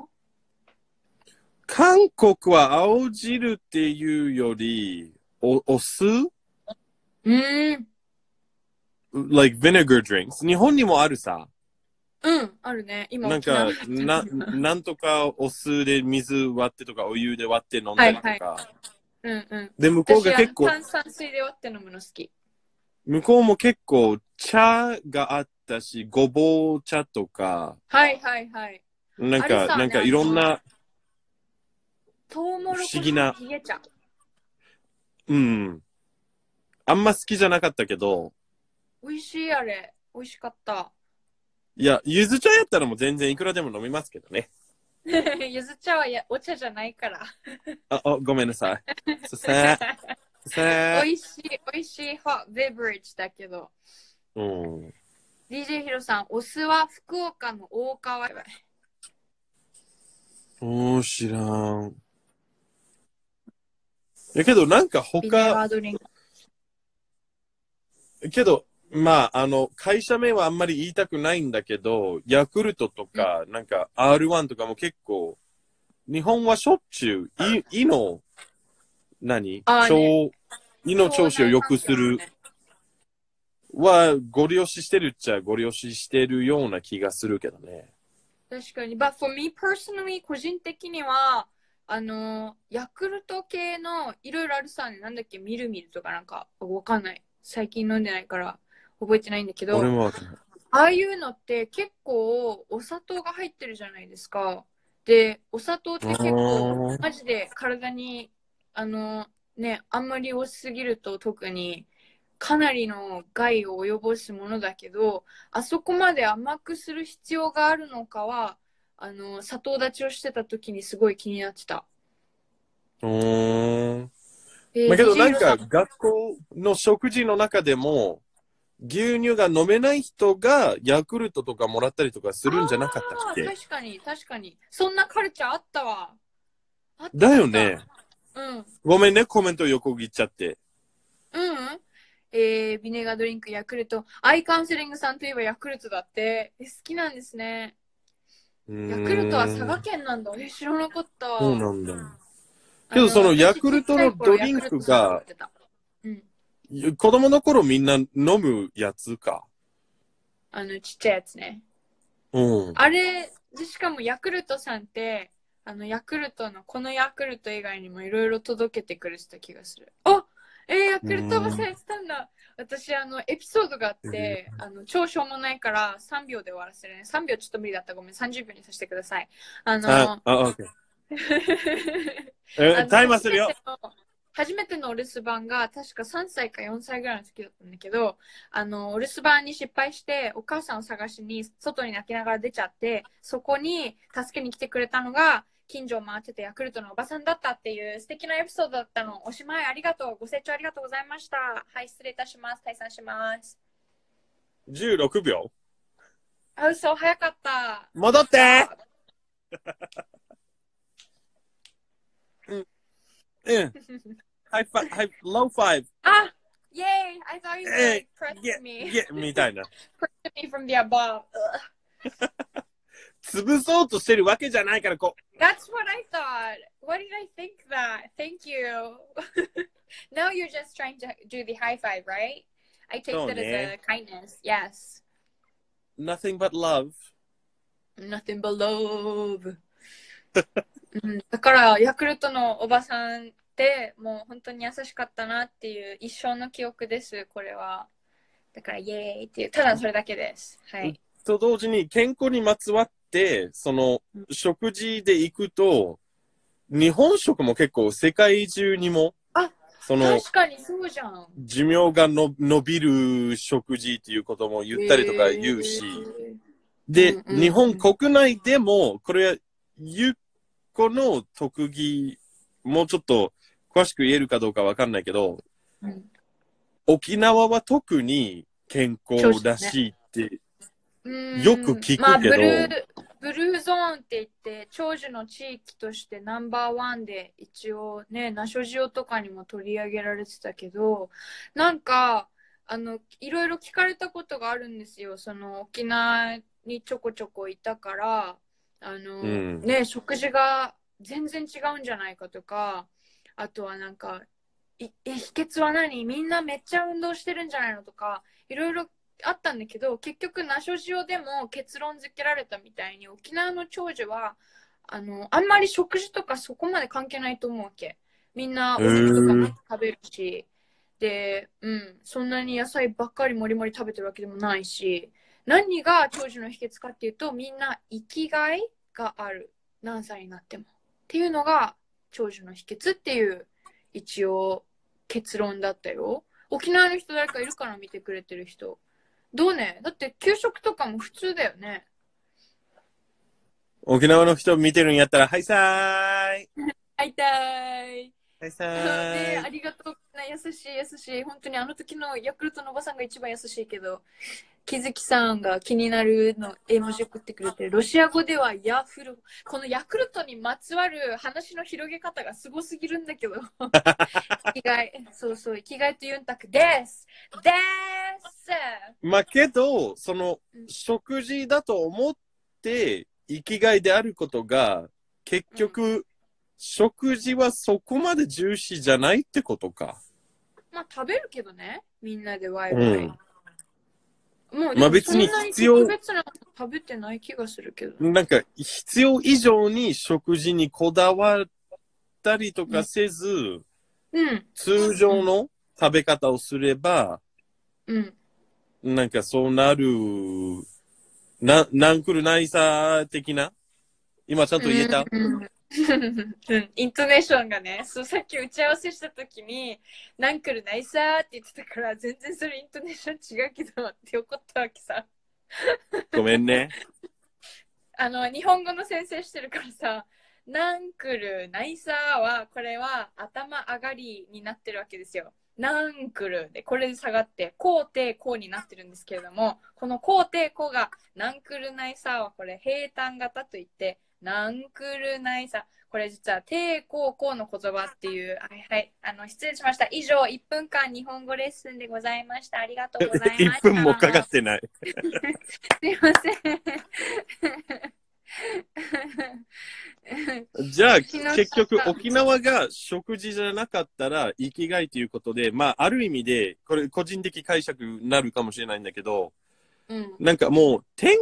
韓国は青汁っていうより、おお酢？うーん。like vinegar drinks. 日本にもあるさ。うん、あるね。今、なんか、な、なんとかお酢で水割ってとか、お湯で割って飲んだりとか。はいうんうん。で、向こうが結構、炭酸水で割って飲むの好き。向こうも結構茶があったし、ごぼう茶とか、はいはいはい。なんか、あれさなんかいろんな、トウモロコシ不思議な冷えちゃう。うん。あんま好きじゃなかったけど、美味しいあれ。美味しかった。いや、ゆず茶やったらもう全然いくらでも飲みますけどね。*laughs* ゆず茶はやお茶じゃないから。あ、あごめんなさい。すいません。美味しい、美味しいホットベブリッジだけど。うん。DJ ヒロさん、お酢は福岡の大川。おー、知らん。やけど、なんか他。けど、まあ、あの、会社名はあんまり言いたくないんだけど、ヤクルトとか、なんか R1 とかも結構、日本はしょっちゅう、胃、胃の、何？腸、胃の調子を良くするは、ご利用ししてるっちゃご利用ししてるような気がするけどね。確かに。But for me personally, 個人的には、あの、ヤクルト系のいろいろあるさね、なんだっけ、みるみるとかなんか、わかんない。最近飲んでないから覚えてないんだけど。ああいうのって結構お砂糖が入ってるじゃないですか。で、お砂糖って結あ構ーマジで体に、あのね、あんまり多すぎると特にかなりの害を及ぼすものだけど、あそこまで甘くする必要があるのかは、あの、砂糖立ちをしてた時にすごい気になってた。うーん。でまあけどなんか学校の食事の中でも牛乳が飲めない人がヤクルトとかもらったりとかするんじゃなかったっけ？確かに、確かに。そんなカルチャーあったわ。あっただよね。。うん。ごめんね、コメント横切っちゃって。うん。えー、ビネガードリンク、ヤクルト。アイカウンセリングさんといえばヤクルトだって。え、好きなんですね。ヤクルトは佐賀県なんだ。え、知らなかったわ。そうなんだ。あけどその私ヤクルトのドリンクが。子供の頃みんな飲むやつか。あの、ちっちゃいやつね。うん。あれ、で、しかもヤクルトさんって、あの、ヤクルトの、このヤクルト以外にもいろいろ届けてくれてた気がする。あえー、ヤクルト忘れてたんだ。私、あの、エピソードがあって、あの、超しょうもないから3秒で終わらせるね。3秒ちょっと無理だった。ごめん、30秒にさせてください。あの、あ、あ、オッケー。*laughs* タイマーするよ。初めての初めてのお留守番が確か3歳か4歳ぐらいの時だったんだけど、あの、お留守番に失敗して、お母さんを探しに外に泣きながら出ちゃって、そこに助けに来てくれたのが、近所を回ってたヤクルトのおばさんだったっていう素敵なエピソードだったの。おしまいありがとう。ご清聴ありがとうございました。はい、失礼いたします。退散します。16秒。あ、嘘、早かった。戻って *laughs* うん。ハイファイ、ハイ、ローファイブ。あ Yay! I thought you were like, pressed ゲ me. ゲみたいな。*laughs* pressed me from the above. *laughs* 潰そうとしてるわけじゃないから、こ That's what I thought. What did I think that? Thank you. no, you're just trying to do the high five, right? I take Oh, that as a kindness. Yes. う、nothing but love. Nothing but love. うんだから、ヤクルトのおばさんって、もう本当に優しかったなっていう一生の記憶です、これは。だから、イエーイっていう、ただそれだけです。はい。と同時に健康にまつわって、そのうん。食事で行くと、日本食も結構世界中にもあ、その確かにそうじゃん。寿命がの伸びる食事っていうことも言ったりとか言うし、で、うんうんうん。日本国内でも、これは、ゆっこの特技、もうちょっと詳しく言えるかどうかわかんないけど、うん。沖縄は特に健康らしいって、うんよく聞くけど。まあ、ブルーブルーゾーンって言って長寿の地域としてナンバーワンで一応ねナショジオとかにも取り上げられてたけどなんかあのいろいろ聞かれたことがあるんですよ。その沖縄にちょこちょこいたからあの、うん。ね食事が全然違うんじゃないかとかあとはなんかいえ秘訣は何？みんなめっちゃ運動してるんじゃないのとかいろいろあったんだけど結局ナショジオでも結論付けられたみたいに沖縄の長寿はあのあんまり食事とかそこまで関係ないと思うわけみんなお肉とかも食べるしでうんそんなに野菜ばっかりもりもり食べてるわけでもないし何が長寿の秘訣かっていうとみんな生きがいがある。何歳になっても。っていうのが長寿の秘訣っていう一応結論だったよ。沖縄の人誰かいるかな？見てくれてる人。どうね？だって給食とかも普通だよね。沖縄の人見てるんやったら、はいさーい。*laughs* 会いたい。はいさーい。りがとう。優しい優しい。本当にあの時のヤクルトのおばさんが一番優しいけど、木月さんが気になるの絵文字送ってくれて、ロシア語ではヤフル、このヤクルトにまつわる話の広げ方がすごすぎるんだけど。生きがい、そうそう、生きがいとユンタクです。です。まあけど、そのうん食事だと思って生きがいであることが、結局、食事はそこまで重視じゃないってことか。まあ食べるけどね、みんなでワイワイ。もう、まあ別に必要。特別なの食べてない気がするけど。なんか、必要以上に食事にこだわったりとかせず、うん、通常の食べ方をすれば、うん。なんかそうなる、な、なんくるないさ的な？今ちゃんと言えた、うんうんうんイントネーションがね、そうさっき打ち合わせしたときに、なんくるないさーって言ってたから、全然それイントネーション違うけどって怒ったわけさ。ごめんね。*laughs* あの、日本語の先生してるからさ、なんくるないさーは、これは頭上がりになってるわけですよ。なんくるで、これで下がって、こうてこうになってるんですけれども、このこうてこうが、なんくるないさーは、これ平坦型といって、なんくるないさ。これ実は抵抗こうの言葉っていう。はいはい。あの、失礼しました。以上、1分間日本語レッスンでございました。ありがとうございました。1分もかかってない。*laughs* すいません。*laughs* じゃあ、結局沖縄が食事じゃなかったら生きがいということで、まあ、ある意味で、これ個人的解釈になるかもしれないんだけど、うん。なんかもう、天、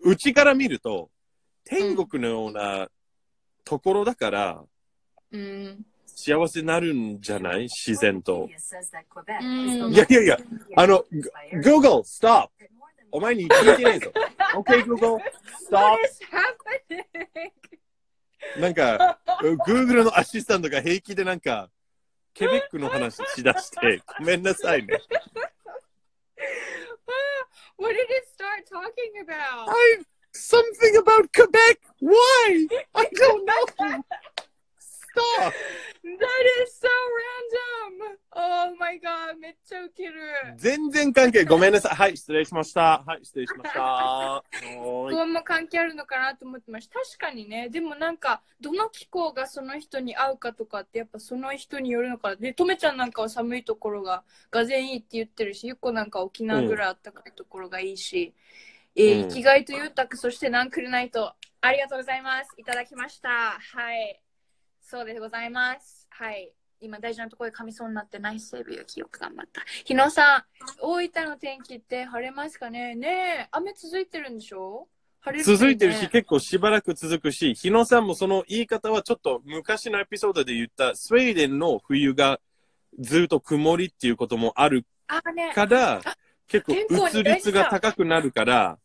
内から見ると、天国のようなところだから、うん。幸せになるんじゃない？自然と。うんいやいやいや、あの、Google, stop! お前に聞いてないぞ。*laughs* OK, Google, stop! なんか、Google のアシスタントが平気でなんか、ケベックの話しだして、ごめんなさいね。*laughs* What did it start talking about? Something about Quebec! Why? I don't know! Stop! That is so random! Oh my god, めっちゃウケる。全然関係、ごめんなさい。はい、失礼しました。はい、失礼しました。*laughs* はーい気候も関係あるのかなと思ってました。確かにね、でもなんか、どの気候がその人に合うかとかって、やっぱその人によるのかな。で、とめちゃんなんかは寒いところが、がぜんいいって言ってるし、ゆっこなんか沖縄ぐらい暖かいところがいいし、えーうん生きがいとゆうたく、そしてなんくるないと、ありがとうございます。いただきました。はい。そうでございます。はい。今大事なところで噛みそうになってナイスセーブよ記憶頑張った。日野さん、大分の天気って晴れますかね？ねえ、雨続いてるんでしょ？晴れ続いてるし、結構しばらく続くし、日野さんもその言い方はちょっと昔のエピソードで言った、スウェーデンの冬がずっと曇りっていうこともあるから、結構天候に鬱率が高くなるから、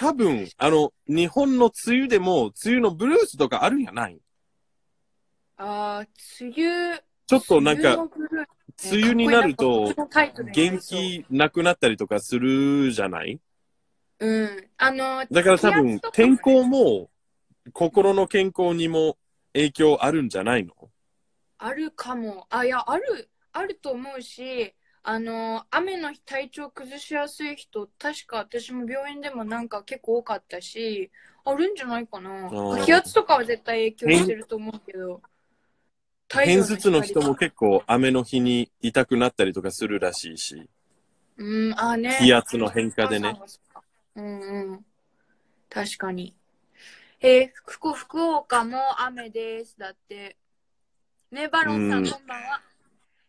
多分、あの、日本の梅雨でも、梅雨のブルースとかあるんやない？あー梅雨、ちょっとなんか、梅雨になると、元気なくなったりとかするじゃない？うん。あの、だから多分天候も、心の健康にも影響あるんじゃないの？あるかも。あ、いや、ある、あると思うし、あの、雨の日体調崩しやすい人、確か私も病院でもなんか結構多かったし、あるんじゃないかなー。気圧とかは絶対影響してると思うけど。太陽偏頭痛の人も結構雨の日に痛くなったりとかするらしいし、うん、あね。気圧の変化でね。うんうん。確かに。えー、福福岡も雨です。だって。ね、バロンさうんん、こんばんは。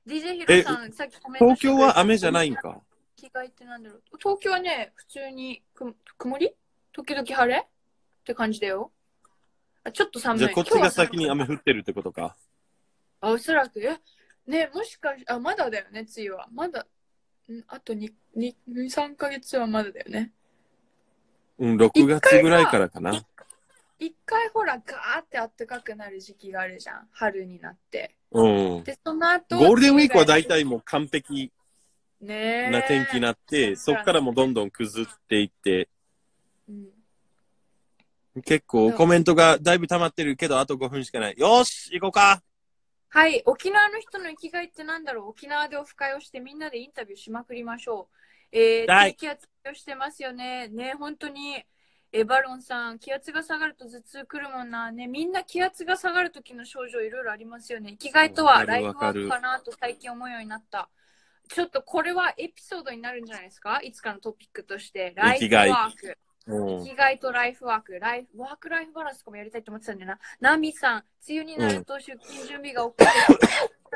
DJ ヒロさん、さっきコメント東京は雨じゃないんか？着替えってなんだろう。東京はね、普通にく曇り？時々晴れ？って感じだよ。あちょっと寒い。じゃあこっちが先に雨降ってるってことか。あ、おそらく、え、ね、もしかし、あ、まだだよね、梅雨は。まだ、んあと2、2、3ヶ月はまだだよね。うん、6月ぐらいからかな。一回ほらガーって暖かくなる時期があるじゃん。春になって。うん。で、その後。ゴールデンウィークは大体もう完璧な天気になって、そこからもうどんどん崩っていって、うん結構コメントがだいぶ溜まってるけど、あと5分しかない。よし行こうかはい、沖縄の人の生きがいってなんだろう？沖縄でオフ会をしてみんなでインタビューしまくりましょう。えー、はい低気圧をしてますよね。ね、本当に。えーバロンさん、気圧が下がると頭痛くるもんな。ね、みんな気圧が下がる時の症状いろいろありますよね。生きがいとはライフワークかなと最近思うようになった。ちょっとこれはエピソードになるんじゃないですか？いつかのトピックとして。ライフワーク。うん生きがいとライフワーク、ライフワークライフバランスとかもやりたいと思ってたんだよな。ナミさん、梅雨になると出勤準備が遅れる。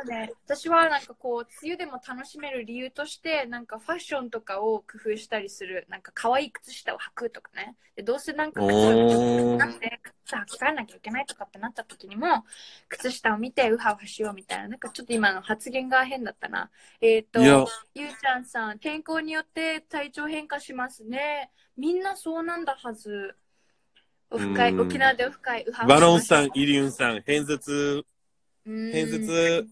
ね、私はなんかこう、梅雨でも楽しめる理由として、なんかファッションとかを工夫したりする。なんか可愛い靴下を履くとかね。でどうせなんか靴をなくて、靴下履き替えなきゃいけないとかってなった時にも、靴下を見てウハウハしようみたいな。なんかちょっと今の発言が変だったな。えっ、と、いや、ゆうちゃんさん、天候によって体調変化しますね。みんなそうなんだはず。オフ会、うん沖縄でオフ会、うはバロンさん、イリュンさん、偏頭痛、うん偏頭痛。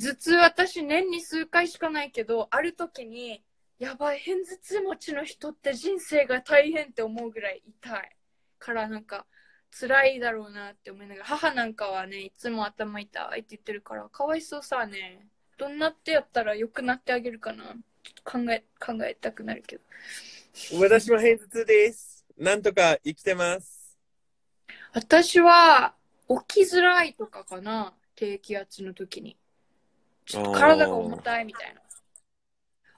頭痛私年に数回しかないけど、ある時に、やばい、偏頭痛持ちの人って人生が大変って思うぐらい痛い。からなんか、辛いだろうなって思いながら、母なんかはね、いつも頭痛いって言ってるから、かわいそうさね。どんなってやったら良くなってあげるかな。ちょっと考え、考えたくなるけど。私も偏頭痛です。なんとか生きてます。私は起きづらいとかかな低気圧の時にちょっと体が重たいみたいな。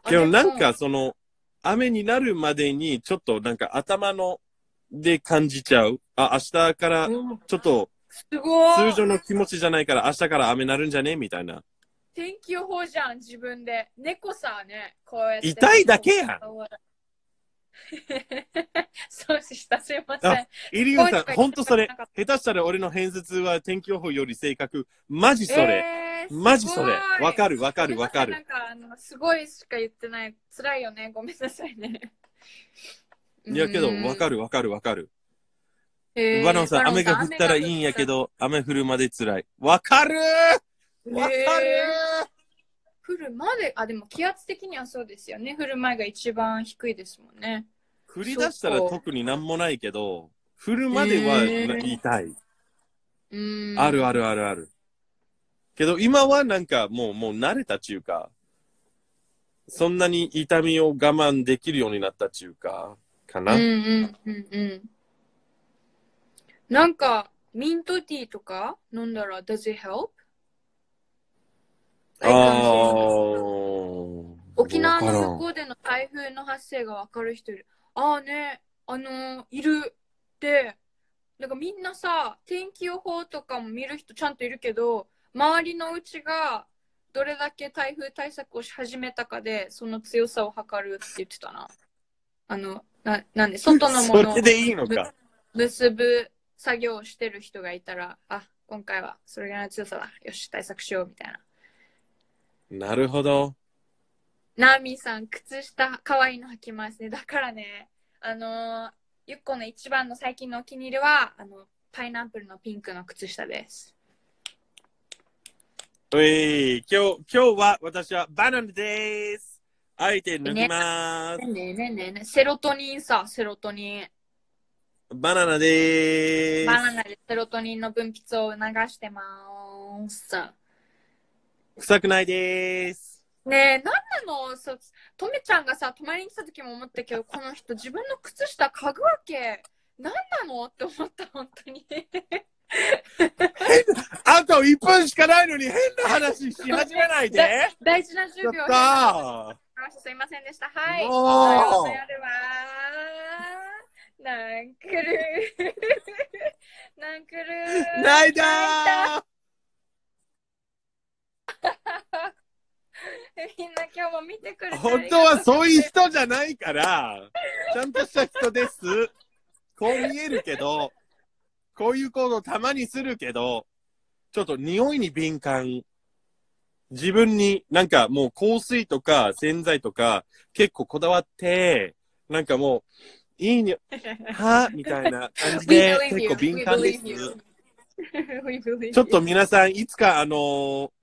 けどなんかその、雨になるまでにちょっとなんか頭ので感じちゃう。あ、明日からうんちょっとすごい。通常の気持ちじゃないから明日から雨なるんじゃねみたいな。天気予報じゃん自分で。猫さねこうやって。痛いだけやん。そうでしたすいません。あイリュンさん、声とかほんとそれ下手したら俺の偏頭痛は天気予報より正確。マジそれ。えーマジそれわかるわかるわかるなんかあのすごいしか言ってない辛いよねごめんなさいね *laughs* いやけど、わかる、るわかるわかる。えーバロンさん、雨が降ったらいいんやけど、雨降るまで辛い。わかるーわかるえー降るまで、あ、でも気圧的にはそうですよね。降る前が一番低いですもんね。ー降り出したら特になんもないけど、降るまでは痛い。うーん。あるあるあるある。けど今はなんかもう、もう慣れたちゅうか、そんなに痛みを我慢できるようになったちゅうか、かな。うんうんうんうん。なんか、ミントティーとか飲んだら、does it help? あー沖縄の向こうでの台風の発生が分かる人いる。ああね、あのーいるって、なんかみんなさ、天気予報とかも見る人ちゃんといるけど、周りのうちがどれだけ台風対策をし始めたかで、その強さを測るって言ってたな。あの、ななんで、外のものを *laughs* それでいいのか。結ぶ作業をしてる人がいたら、あ、今回はそれぐらいの強さだ。よし、対策しようみたいな。なるほど。ナーミーさん、靴下、可愛いの履きますね。だからね、あのーゆっこの一番の最近のお気に入りは、あの、パイナップルのピンクの靴下です。うい今日、今日は私はバナナです。あえて脱ぎます。ねえねえねえねセロトニンさ、セロトニン。バナナでーす。バナナでセロトニンの分泌を促してます。臭くないでーす。ねえ、なんなの？そうとめちゃんがさ、泊まりに来た時も思ったけど、この人自分の靴下嗅ぐわけ。なんなの？って思った、本当に。あと1分しかないのに変な話し始めないで。大事な10秒やったすいませんでした。はい。もう土曜の夜は、なんくる。なんくる。ー泣いた *laughs* みんな今日も見てくれ本当はそういう人じゃないから、ちゃんとした人です。こう見えるけど、こういうことたまにするけど、ちょっと匂いに敏感。自分になんかもう香水とか洗剤とか結構こだわって、なんかもういいに、は？みたいな感じで結.構敏感です。*laughs* ちょっと.皆さん、いつかあの